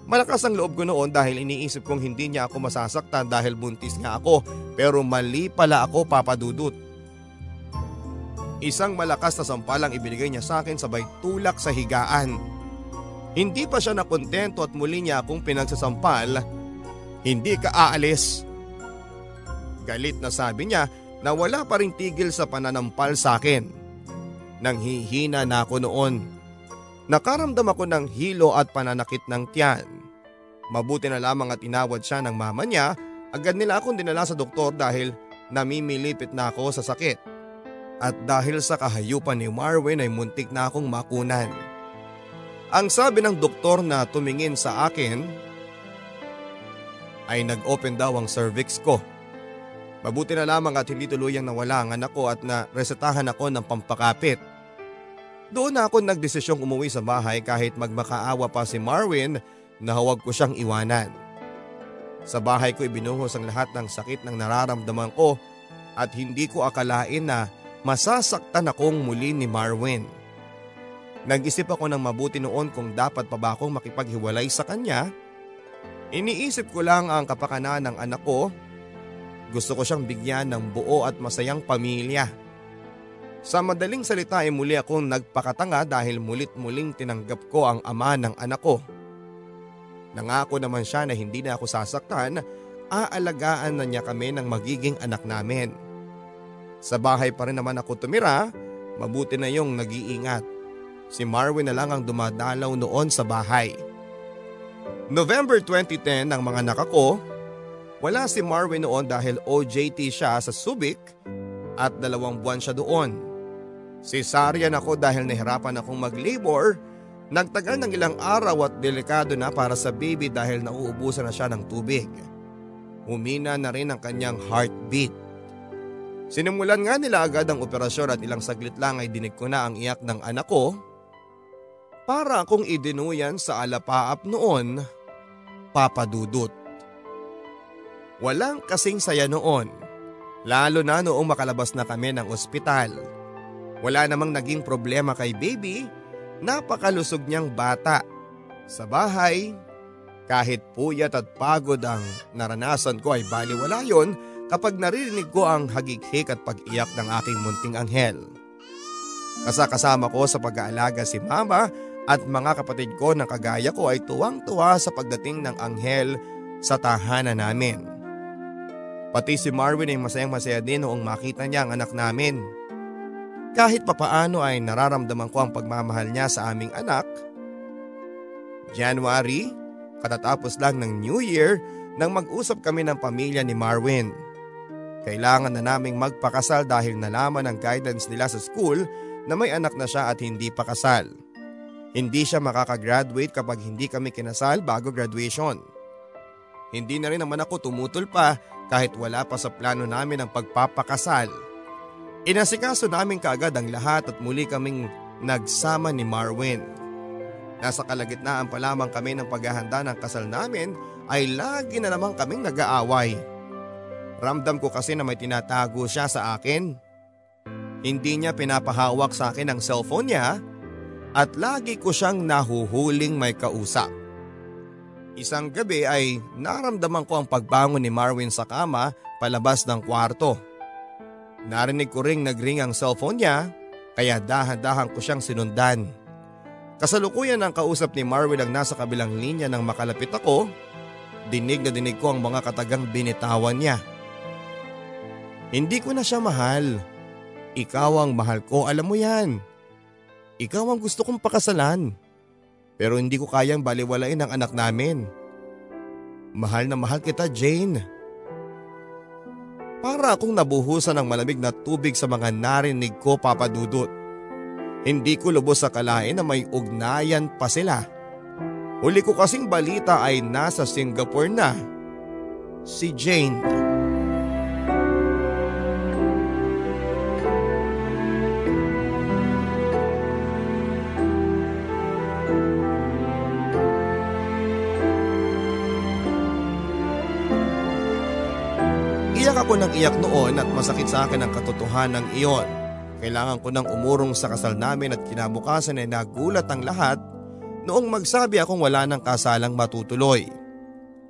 Malakas ang loob ko noon dahil iniisip kong hindi niya ako masasaktan dahil buntis nga ako pero mali pala ako papadudot. Isang malakas na sampalang ibinigay niya sa akin sabay tulak sa higaan. Hindi pa siya nakontento at muli niya akong pinagsasampal. Hindi ka aalis. Galit na sabi niya na wala pa rin tigil sa pananampal sa akin. Nang hihina na ako noon. Nakaramdam ako ng hilo at pananakit ng tiyan. Mabuti na lamang at inawad siya ng mama niya, agad nila akong dinala sa doktor dahil namimilipit na ako sa sakit. At dahil sa kahayupan ni Marwin ay muntik na akong makunan. Ang sabi ng doktor na tumingin sa akin ay nag-open daw ang cervix ko. Mabuti na lamang at hindi tuluyang nawala ang anak ko at na resetahan ako ng pampakapit. Doon na ako nagdesisyong umuwi sa bahay kahit magmakaawa pa si Marwin na huwag ko siyang iwanan. Sa bahay ko ibinuhos ang lahat ng sakit ng nararamdaman ko at hindi ko akalain na masasaktan akong muli ni Marwin. Nag-isip ako ng mabuti noon kung dapat pa ba akong makipaghiwalay sa kanya. Iniisip ko lang ang kapakanan ng anak ko. Gusto ko siyang bigyan ng buo at masayang pamilya. Sa madaling salita ay muli akong nagpakatanga dahil mulit-muling tinanggap ko ang ama ng anak ko. Nangako naman siya na hindi na ako sasaktan, aalagaan na niya kami ng magiging anak namin. Sa bahay pa rin naman ako tumira, mabuti na yung nag-iingat. Si Marwin na lang ang dumadalaw noon sa bahay. November 2010 ng mga nakako, wala si Marwin noon dahil OJT siya sa Subic at dalawang buwan siya doon. Cesarean ako dahil nahirapan akong mag-labor, nagtagal ng ilang araw at delikado na para sa baby dahil nauubusan na siya ng tubig. Humina na rin ang kanyang heartbeat. Sinimulan nga nila agad ang operasyon at ilang saglit lang ay dinig ko na ang iyak ng anak ko. Para akong idinuyan sa alapaap noon, papadudot. Walang kasing saya noon, lalo na noong makalabas na kami ng ospital. Wala namang naging problema kay baby, napakalusog niyang bata. Sa bahay, kahit puyat at pagod ang naranasan ko ay baliwala yon kapag naririnig ko ang hagighik at pag-iyak ng aking munting anghel. Kasakasama ko sa pag-aalaga si mama at mga kapatid ko ng kagaya ko ay tuwang-tuwa sa pagdating ng anghel sa tahanan namin. Pati si Marvin ay masayang masaya din noong makita niya ang anak namin. Kahit papaano ay nararamdaman ko ang pagmamahal niya sa aming anak. January, katatapos lang ng New Year nang mag-usap kami ng pamilya ni Marvin. Kailangan na naming magpakasal dahil nalaman ng guidance nila sa school na may anak na siya at hindi pa kasal. Hindi siya makakagraduate kapag hindi kami kinasal bago graduation. Hindi na rin naman ako tumutol pa kahit wala pa sa plano namin ang pagpapakasal. Inasikaso namin kaagad ang lahat at muli kaming nagsama ni Marwin. Nasa kalagitnaan pa lamang kami ng paghahanda ng kasal namin ay lagi na naman kaming nag-aaway. Ramdam ko kasi na may tinatago siya sa akin. Hindi niya pinapahawak sa akin ang cellphone niya at lagi ko siyang nahuhuling may kausap. Isang gabi ay naramdaman ko ang pagbangon ni Marwin sa kama palabas ng kwarto. Narinig ko ring nagring ang cellphone niya kaya dahan-dahan ko siyang sinundan. Kasalukuyan ang kausap ni Marwin ang nasa kabilang linya nang makalapit ako. Dinig na dinig ko ang mga katagang binitawan niya. Hindi ko na siya mahal. Ikaw ang mahal ko, alam mo yan. Ikaw ang gusto kong pakasalan. Pero hindi ko kayang baliwalain ang anak namin. Mahal na mahal kita Jane. Para akong nabuhusan ng malamig na tubig sa mga narinig ko papadudot. Hindi ko lubos sa kalain na may ugnayan pa sila. Huli ko kasing balita ay nasa Singapore na. Si Jane. Ako ng iyak noon at masakit sa akin ang katotohanan ng iyon. Kailangan ko nang umurong sa kasal namin at kinabukasan ay nagulat ang lahat noong magsabi akong wala ng kasalang matutuloy.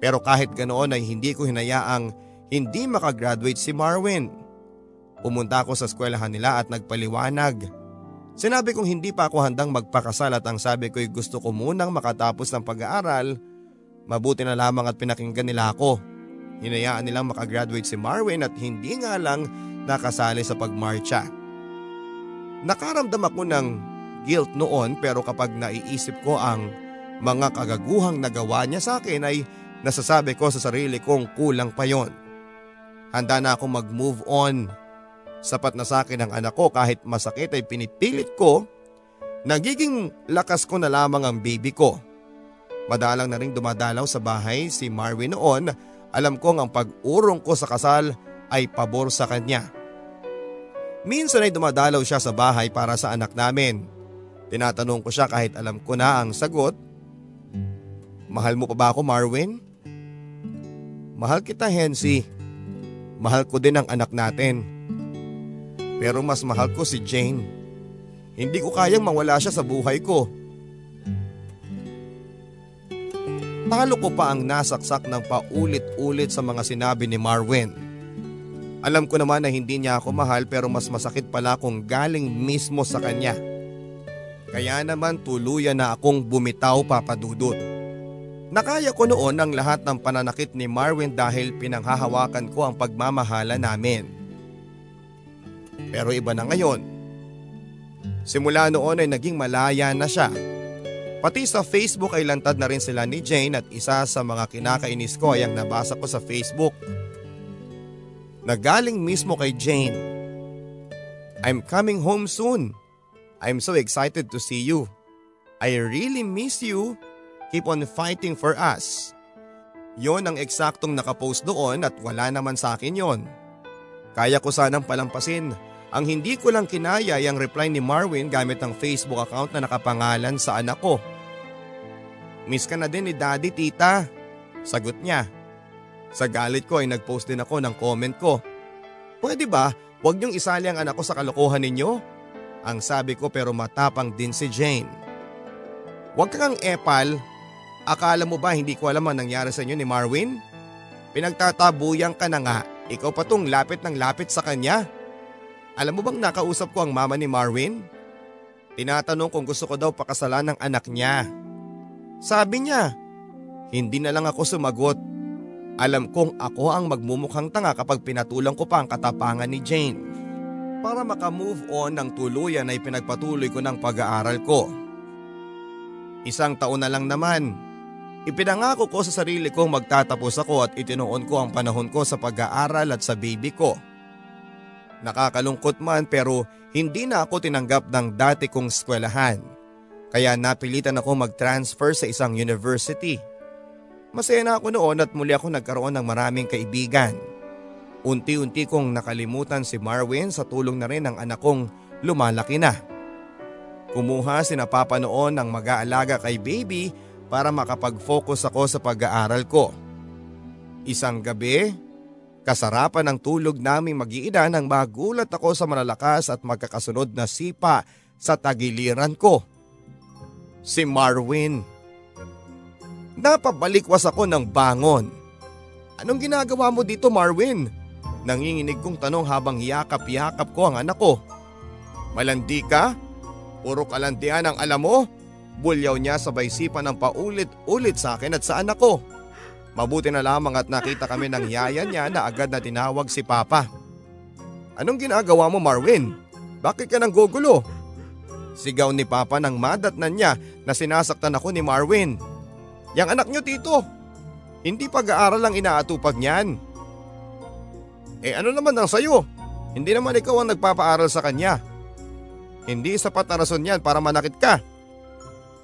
Pero kahit ganoon ay hindi ko hinayaang hindi makagraduate si Marwin. Pumunta ako sa eskwelahan nila at nagpaliwanag. Sinabi kong hindi pa ako handang magpakasal at ang sabi ko ay gusto ko munang makatapos ng pag-aaral. Mabuti na lamang at pinakinggan nila ako. Hinayaan nilang makagraduate si Marwin at hindi nga lang nakasali sa pagmarcha. Nakaramdam ako ng guilt noon pero kapag naiisip ko ang mga kagaguhang nagawa niya sa akin ay nasasabi ko sa sarili kong kulang pa yon. Handa na akong mag-move on. Sapat na sa akin ang anak ko kahit masakit ay pinipilit ko. Nagiging lakas ko na lamang ang baby ko. Madalang na rin dumadalaw sa bahay si Marwin noon alam kong ang pag-urong ko sa kasal ay pabor sa kanya. Minsan ay dumadalaw siya sa bahay para sa anak namin. Tinatanong ko siya kahit alam ko na ang sagot. Mahal mo pa ba ako Marwin? Mahal kita Hensi. Mahal ko din ang anak natin. Pero mas mahal ko si Jane. Hindi ko kayang mawala siya sa buhay ko. Talo ko pa ang nasaksak ng paulit-ulit sa mga sinabi ni Marwin. Alam ko naman na hindi niya ako mahal pero mas masakit pala kung galing mismo sa kanya. Kaya naman tuluyan na akong bumitaw papadudot. Nakaya ko noon ang lahat ng pananakit ni Marwin dahil pinanghahawakan ko ang pagmamahala namin. Pero iba na ngayon. Simula noon ay naging malaya na siya Pati sa Facebook ay lantad na rin sila ni Jane at isa sa mga kinakainis ko ay ang nabasa ko sa Facebook. Nagaling mismo kay Jane. I'm coming home soon. I'm so excited to see you. I really miss you. Keep on fighting for us. Yon ang eksaktong nakapost doon at wala naman sa akin yon. Kaya ko sanang palampasin ang hindi ko lang kinaya yung reply ni Marwin gamit ang Facebook account na nakapangalan sa anak ko. Miss ka na din ni daddy tita. Sagot niya. Sa galit ko ay nagpost din ako ng comment ko. Pwede ba huwag niyong isali ang anak ko sa kalokohan ninyo? Ang sabi ko pero matapang din si Jane. Huwag kang epal. Akala mo ba hindi ko alam ang nangyari sa inyo ni Marwin? Pinagtatabuyan ka na nga. Ikaw pa tong lapit ng lapit sa kanya. Alam mo bang nakausap ko ang mama ni Marwin? Tinatanong kung gusto ko daw pakasalan ng anak niya. Sabi niya, hindi na lang ako sumagot. Alam kong ako ang magmumukhang tanga kapag pinatulang ko pa ang katapangan ni Jane. Para makamove on ng tuluyan ay pinagpatuloy ko ng pag-aaral ko. Isang taon na lang naman. Ipinangako ko sa sarili kong magtatapos ako at itinuon ko ang panahon ko sa pag-aaral at sa baby ko. Nakakalungkot man pero hindi na ako tinanggap ng dati kong eskwelahan. Kaya napilitan ako mag-transfer sa isang university. Masaya na ako noon at muli ako nagkaroon ng maraming kaibigan. Unti-unti kong nakalimutan si Marwin sa tulong na rin ng anak kong lumalaki na. Kumuha si Papa noon ng mag-aalaga kay baby para makapag-focus ako sa pag-aaral ko. Isang gabi, kasarapan ng tulog naming mag-iina nang magulat ako sa malalakas at magkakasunod na sipa sa tagiliran ko si Marwin. Napabalikwas ako ng bangon. Anong ginagawa mo dito Marwin? Nanginginig kong tanong habang yakap-yakap ko ang anak ko. Malandi ka? Puro kalandian ang alam mo? Bulyaw niya sabay sipa ng paulit-ulit sa akin at sa anak ko. Mabuti na lamang at nakita kami ng yaya niya na agad na tinawag si Papa. Anong ginagawa mo Marwin? Bakit ka nang gugulo? Sigaw ni Papa nang madatnan niya na sinasaktan ako ni Marwin. Yang anak niyo tito. Hindi pag-aaral ang inaatupag niyan. Eh ano naman ang sayo? Hindi naman ikaw ang nagpapaaral sa kanya. Hindi sapat na rason yan para manakit ka.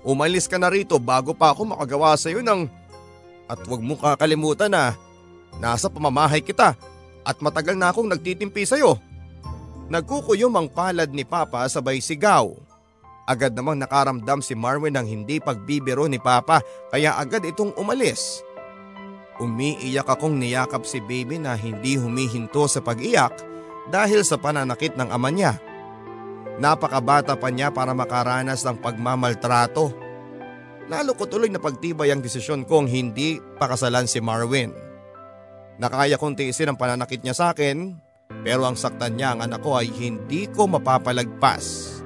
Umalis ka na rito bago pa ako makagawa sa iyo ng... At huwag mo kakalimutan na nasa pamamahay kita at matagal na akong nagtitimpi sa iyo. Nagkukuyom ang palad ni Papa sabay sigaw. Agad namang nakaramdam si Marwin ng hindi pagbibiro ni Papa kaya agad itong umalis. Umiiyak akong niyakap si baby na hindi humihinto sa pag-iyak dahil sa pananakit ng ama niya. Napakabata pa niya para makaranas ng pagmamaltrato. Lalo ko tuloy na pagtibay ang desisyon kong hindi pakasalan si Marwin. Nakaya kong tiisin ang pananakit niya sa akin pero ang saktan niya ang anak ko ay hindi ko mapapalagpas.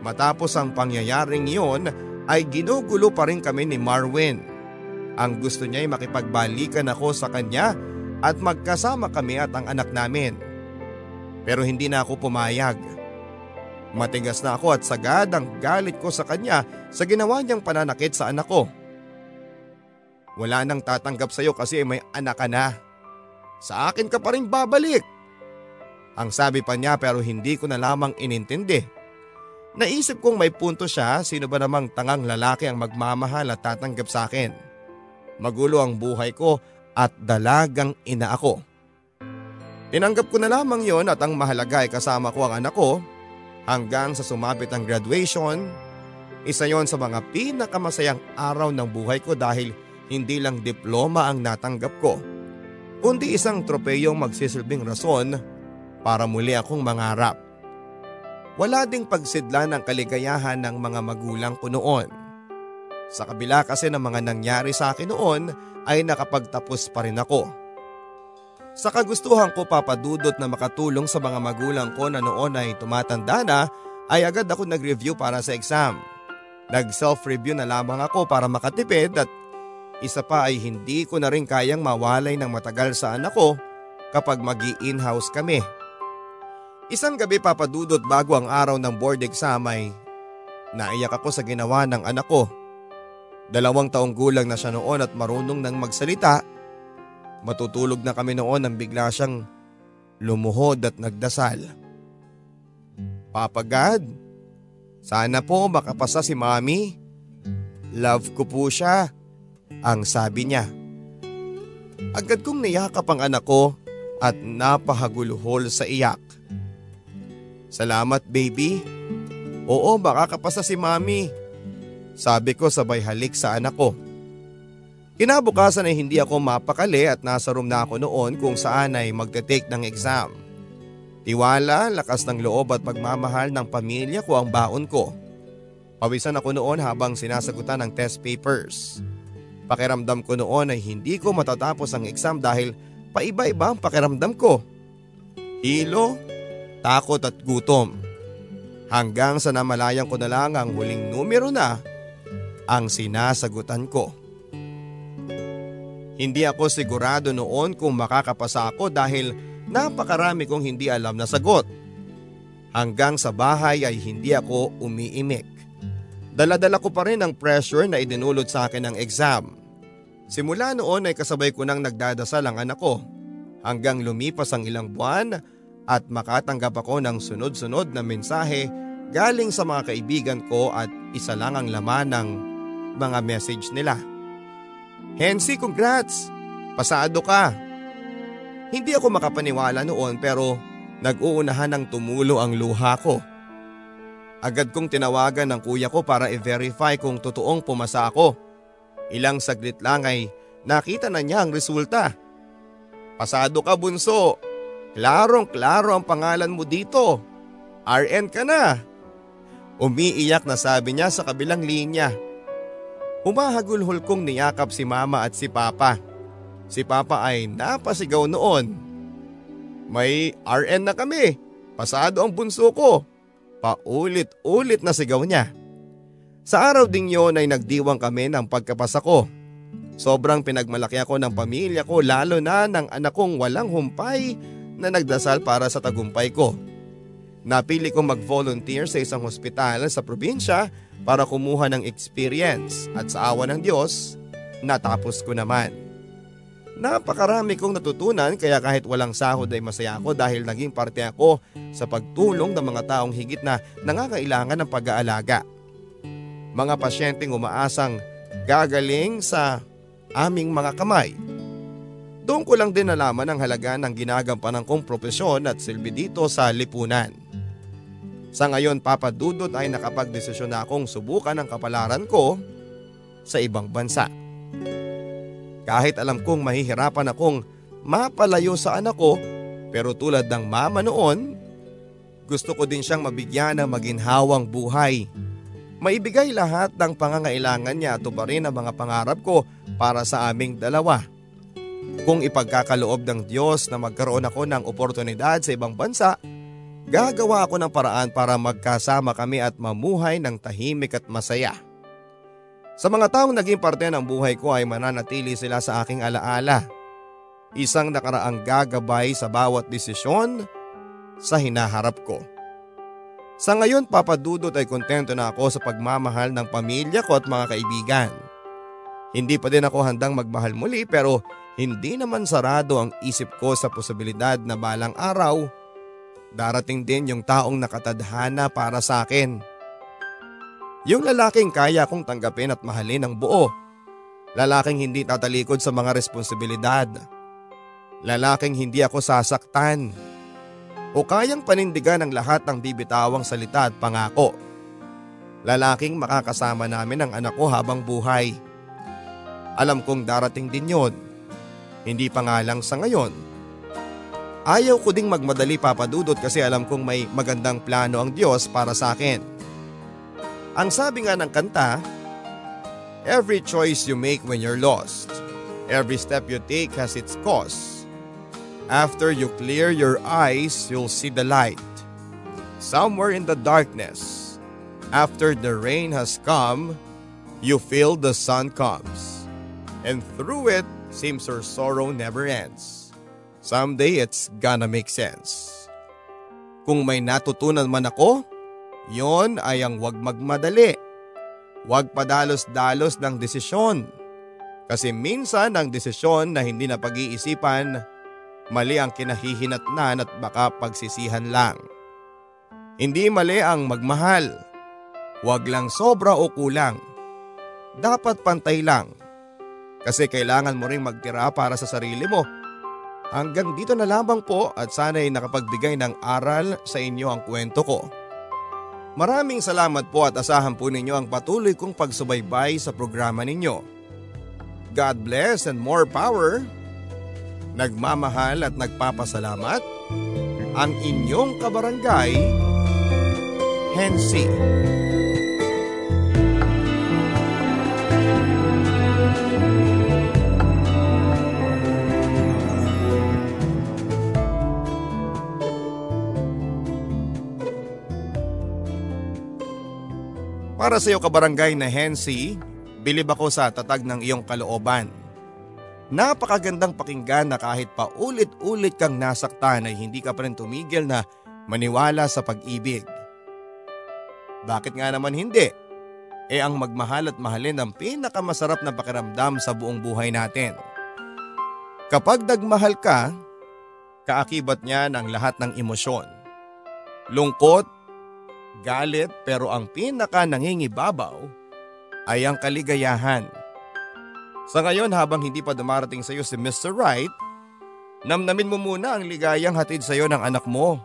Matapos ang pangyayaring iyon ay ginugulo pa rin kami ni Marwin. Ang gusto niya ay makipagbalikan ako sa kanya at magkasama kami at ang anak namin. Pero hindi na ako pumayag. Matigas na ako at sagad ang galit ko sa kanya sa ginawa niyang pananakit sa anak ko. Wala nang tatanggap sa iyo kasi may anak ka na. Sa akin ka pa rin babalik. Ang sabi pa niya pero hindi ko na lamang inintindi. Naisip kong may punto siya, sino ba namang tangang lalaki ang magmamahal at tatanggap sa akin. Magulo ang buhay ko at dalagang ina ako. Tinanggap ko na lamang yon at ang mahalaga ay kasama ko ang anak ko hanggang sa sumapit ang graduation. Isa yon sa mga pinakamasayang araw ng buhay ko dahil hindi lang diploma ang natanggap ko, kundi isang tropeyong magsisilbing rason para muli akong mangarap. Wala ding pagsidla ng kaligayahan ng mga magulang ko noon. Sa kabila kasi ng mga nangyari sa akin noon ay nakapagtapos pa rin ako. Sa kagustuhan ko papadudot na makatulong sa mga magulang ko na noon ay tumatanda na ay agad ako nag-review para sa exam. Nag self-review na lamang ako para makatipid at isa pa ay hindi ko na rin kayang mawalay ng matagal sa anak ko kapag mag in-house kami. Isang gabi papadudot bago ang araw ng board exam ay naiyak ako sa ginawa ng anak ko. Dalawang taong gulang na siya noon at marunong nang magsalita. Matutulog na kami noon nang bigla siyang lumuhod at nagdasal. Papa God, sana po makapasa si mami. Love ko po siya, ang sabi niya. Agad kong niyakap ang anak ko at napahaguluhol sa iyak. Salamat baby. Oo makakapasa si mami. Sabi ko sabay halik sa anak ko. Kinabukasan ay hindi ako mapakali at nasa room na ako noon kung saan ay magte-take ng exam. Tiwala, lakas ng loob at pagmamahal ng pamilya ko ang baon ko. Pawisan ako noon habang sinasagutan ng test papers. Pakiramdam ko noon ay hindi ko matatapos ang exam dahil paiba-iba ang pakiramdam ko. Hilo, takot at gutom. Hanggang sa namalayan ko na lang ang huling numero na ang sinasagutan ko. Hindi ako sigurado noon kung makakapasa ako dahil napakarami kong hindi alam na sagot. Hanggang sa bahay ay hindi ako umiimik. Daladala ko pa rin ang pressure na idinulot sa akin ng exam. Simula noon ay kasabay ko nang nagdadasal ang anak ko. Hanggang lumipas ang ilang buwan at makatanggap ako ng sunod-sunod na mensahe galing sa mga kaibigan ko at isa lang ang laman ng mga message nila. Hensi, congrats! Pasado ka! Hindi ako makapaniwala noon pero nag-uunahan ng tumulo ang luha ko. Agad kong tinawagan ng kuya ko para i-verify kung totoong pumasa ako. Ilang saglit lang ay nakita na niya ang resulta. Pasado ka bunso, Klarong klaro ang pangalan mo dito. RN ka na. Umiiyak na sabi niya sa kabilang linya. Humahagulhol kong niyakap si mama at si papa. Si papa ay napasigaw noon. May RN na kami. Pasado ang bunso ko. Paulit-ulit na sigaw niya. Sa araw ding yon ay nagdiwang kami ng pagkapasa ko. Sobrang pinagmalaki ako ng pamilya ko lalo na ng anak kong walang humpay na nagdasal para sa tagumpay ko. Napili kong mag-volunteer sa isang hospital sa probinsya para kumuha ng experience at sa awa ng Diyos, natapos ko naman. Napakarami kong natutunan kaya kahit walang sahod ay masaya ako dahil naging parte ako sa pagtulong ng mga taong higit na nangangailangan ng pag-aalaga. Mga pasyenteng umaasang gagaling sa aming mga kamay. Doon ko lang din nalaman ang halaga ng ginagampanan kong propesyon at silbi dito sa lipunan. Sa ngayon papadudot ay nakapagdesisyon na akong subukan ang kapalaran ko sa ibang bansa. Kahit alam kong mahihirapan akong mapalayo sa anak ko pero tulad ng mama noon, gusto ko din siyang mabigyan ng maginhawang buhay. Maibigay lahat ng pangangailangan niya at rin ang mga pangarap ko para sa aming dalawa. Kung ipagkakaloob ng Diyos na magkaroon ako ng oportunidad sa ibang bansa, gagawa ako ng paraan para magkasama kami at mamuhay ng tahimik at masaya. Sa mga taong naging parte ng buhay ko ay mananatili sila sa aking alaala. Isang nakaraang gagabay sa bawat desisyon sa hinaharap ko. Sa ngayon papadudot ay kontento na ako sa pagmamahal ng pamilya ko at mga kaibigan. Hindi pa din ako handang magmahal muli pero hindi naman sarado ang isip ko sa posibilidad na balang araw darating din yung taong nakatadhana para sa akin. Yung lalaking kaya kong tanggapin at mahalin ng buo. Lalaking hindi tatalikod sa mga responsibilidad. Lalaking hindi ako sasaktan. O kayang panindigan ang lahat ng bibitawang salita at pangako. Lalaking makakasama namin ang anak ko habang buhay. Alam kong darating din yon. Hindi pa nga lang sa ngayon. Ayaw ko ding magmadali papadudot kasi alam kong may magandang plano ang Diyos para sa akin. Ang sabi nga ng kanta, Every choice you make when you're lost, every step you take has its cost. After you clear your eyes, you'll see the light. Somewhere in the darkness, after the rain has come, you feel the sun comes. And through it, seems your sorrow never ends. Someday it's gonna make sense. Kung may natutunan man ako, Yon ay ang wag magmadali. Huwag padalos-dalos ng desisyon. Kasi minsan ang desisyon na hindi na pag-iisipan, mali ang kinahihinatnan at baka pagsisihan lang. Hindi mali ang magmahal. Huwag lang sobra o kulang. Dapat pantay lang. Kasi kailangan mo ring magtira para sa sarili mo. Hanggang dito na lamang po at sana'y nakapagbigay ng aral sa inyo ang kwento ko. Maraming salamat po at asahan po ninyo ang patuloy kong pagsubaybay sa programa ninyo. God bless and more power. Nagmamahal at nagpapasalamat ang inyong kabarangay, Hensi. Para sa iyo kabarangay na Hensi, bilib ako sa tatag ng iyong kalooban. Napakagandang pakinggan na kahit pa ulit-ulit kang nasaktan ay hindi ka pa rin tumigil na maniwala sa pag-ibig. Bakit nga naman hindi? E ang magmahal at mahalin ang pinakamasarap na pakiramdam sa buong buhay natin. Kapag nagmahal ka, kaakibat niya ng lahat ng emosyon. Lungkot, galit pero ang pinaka nangingibabaw ay ang kaligayahan. Sa ngayon habang hindi pa dumarating sa iyo si Mr. Right, namnamin mo muna ang ligayang hatid sa iyo ng anak mo.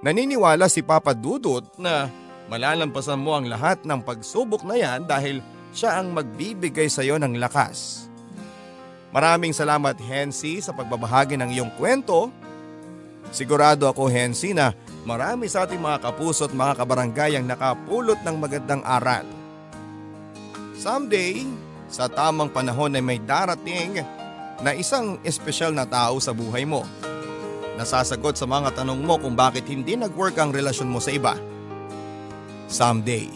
Naniniwala si Papa Dudut na malalampasan mo ang lahat ng pagsubok na yan dahil siya ang magbibigay sa iyo ng lakas. Maraming salamat Hensi sa pagbabahagi ng iyong kwento. Sigurado ako Hensi na Marami sa ating mga kapuso at mga kabarangay ang nakapulot ng magandang aral. Someday, sa tamang panahon ay may darating na isang espesyal na tao sa buhay mo. Nasasagot sa mga tanong mo kung bakit hindi nag-work ang relasyon mo sa iba. Someday.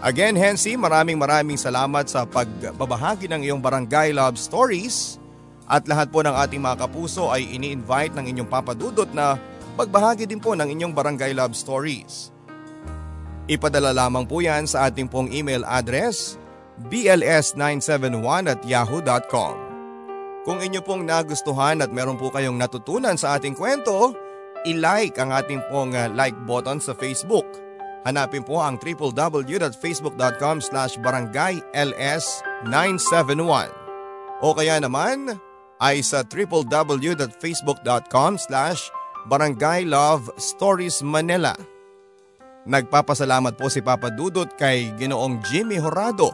Again, Hensi, maraming maraming salamat sa pagbabahagi ng iyong barangay love stories at lahat po ng ating mga kapuso ay ini-invite ng inyong papadudot na Magbahagi din po ng inyong barangay love stories. Ipadala lamang po yan sa ating pong email address bls971 at yahoo.com. Kung inyo pong nagustuhan at meron po kayong natutunan sa ating kwento, i-like ang ating pong uh, like button sa Facebook. Hanapin po ang www.facebook.com slash barangayls971 o kaya naman ay sa www.facebook.com slash Barangay Love Stories Manila. Nagpapasalamat po si Papa Dudut kay Ginoong Jimmy Horado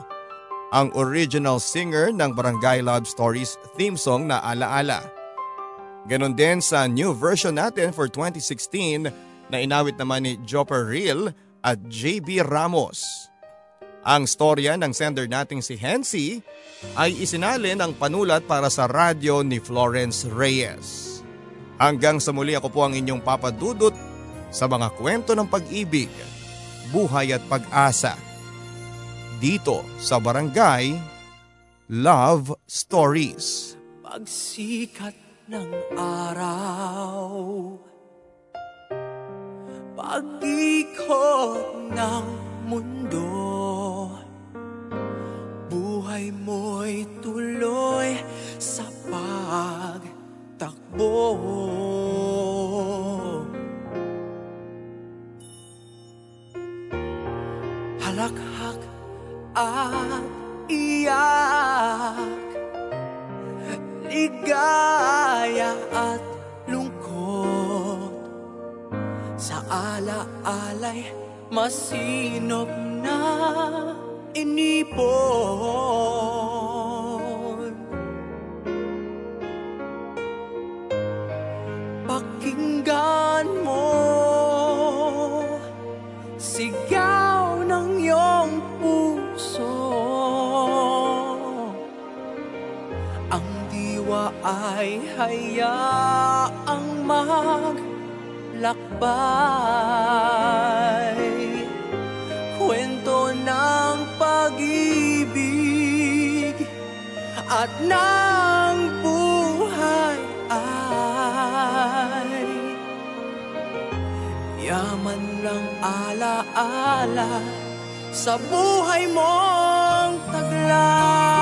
ang original singer ng Barangay Love Stories theme song na Alaala. Ganon din sa new version natin for 2016 na inawit naman ni Jopper Real at JB Ramos. Ang storya ng sender nating si Hensi ay isinalin ang panulat para sa radyo ni Florence Reyes. Hanggang sa muli ako po ang inyong papadudot sa mga kwento ng pag-ibig, buhay at pag-asa dito sa Barangay Love Stories. Pagsikat ng araw Pag-ikot ng mundo Buhay mo'y tuloy sa pagtakbo Halakhak at iyak Ligaya at lungkot. Sa ala-alay masinop na inipon Pakinggan mo. Sigaw ng iyong puso. Ang diwa ay hayaang maglakbay. Kwento ng pag-ibig At ng ng alaala Sa buhay mong taglay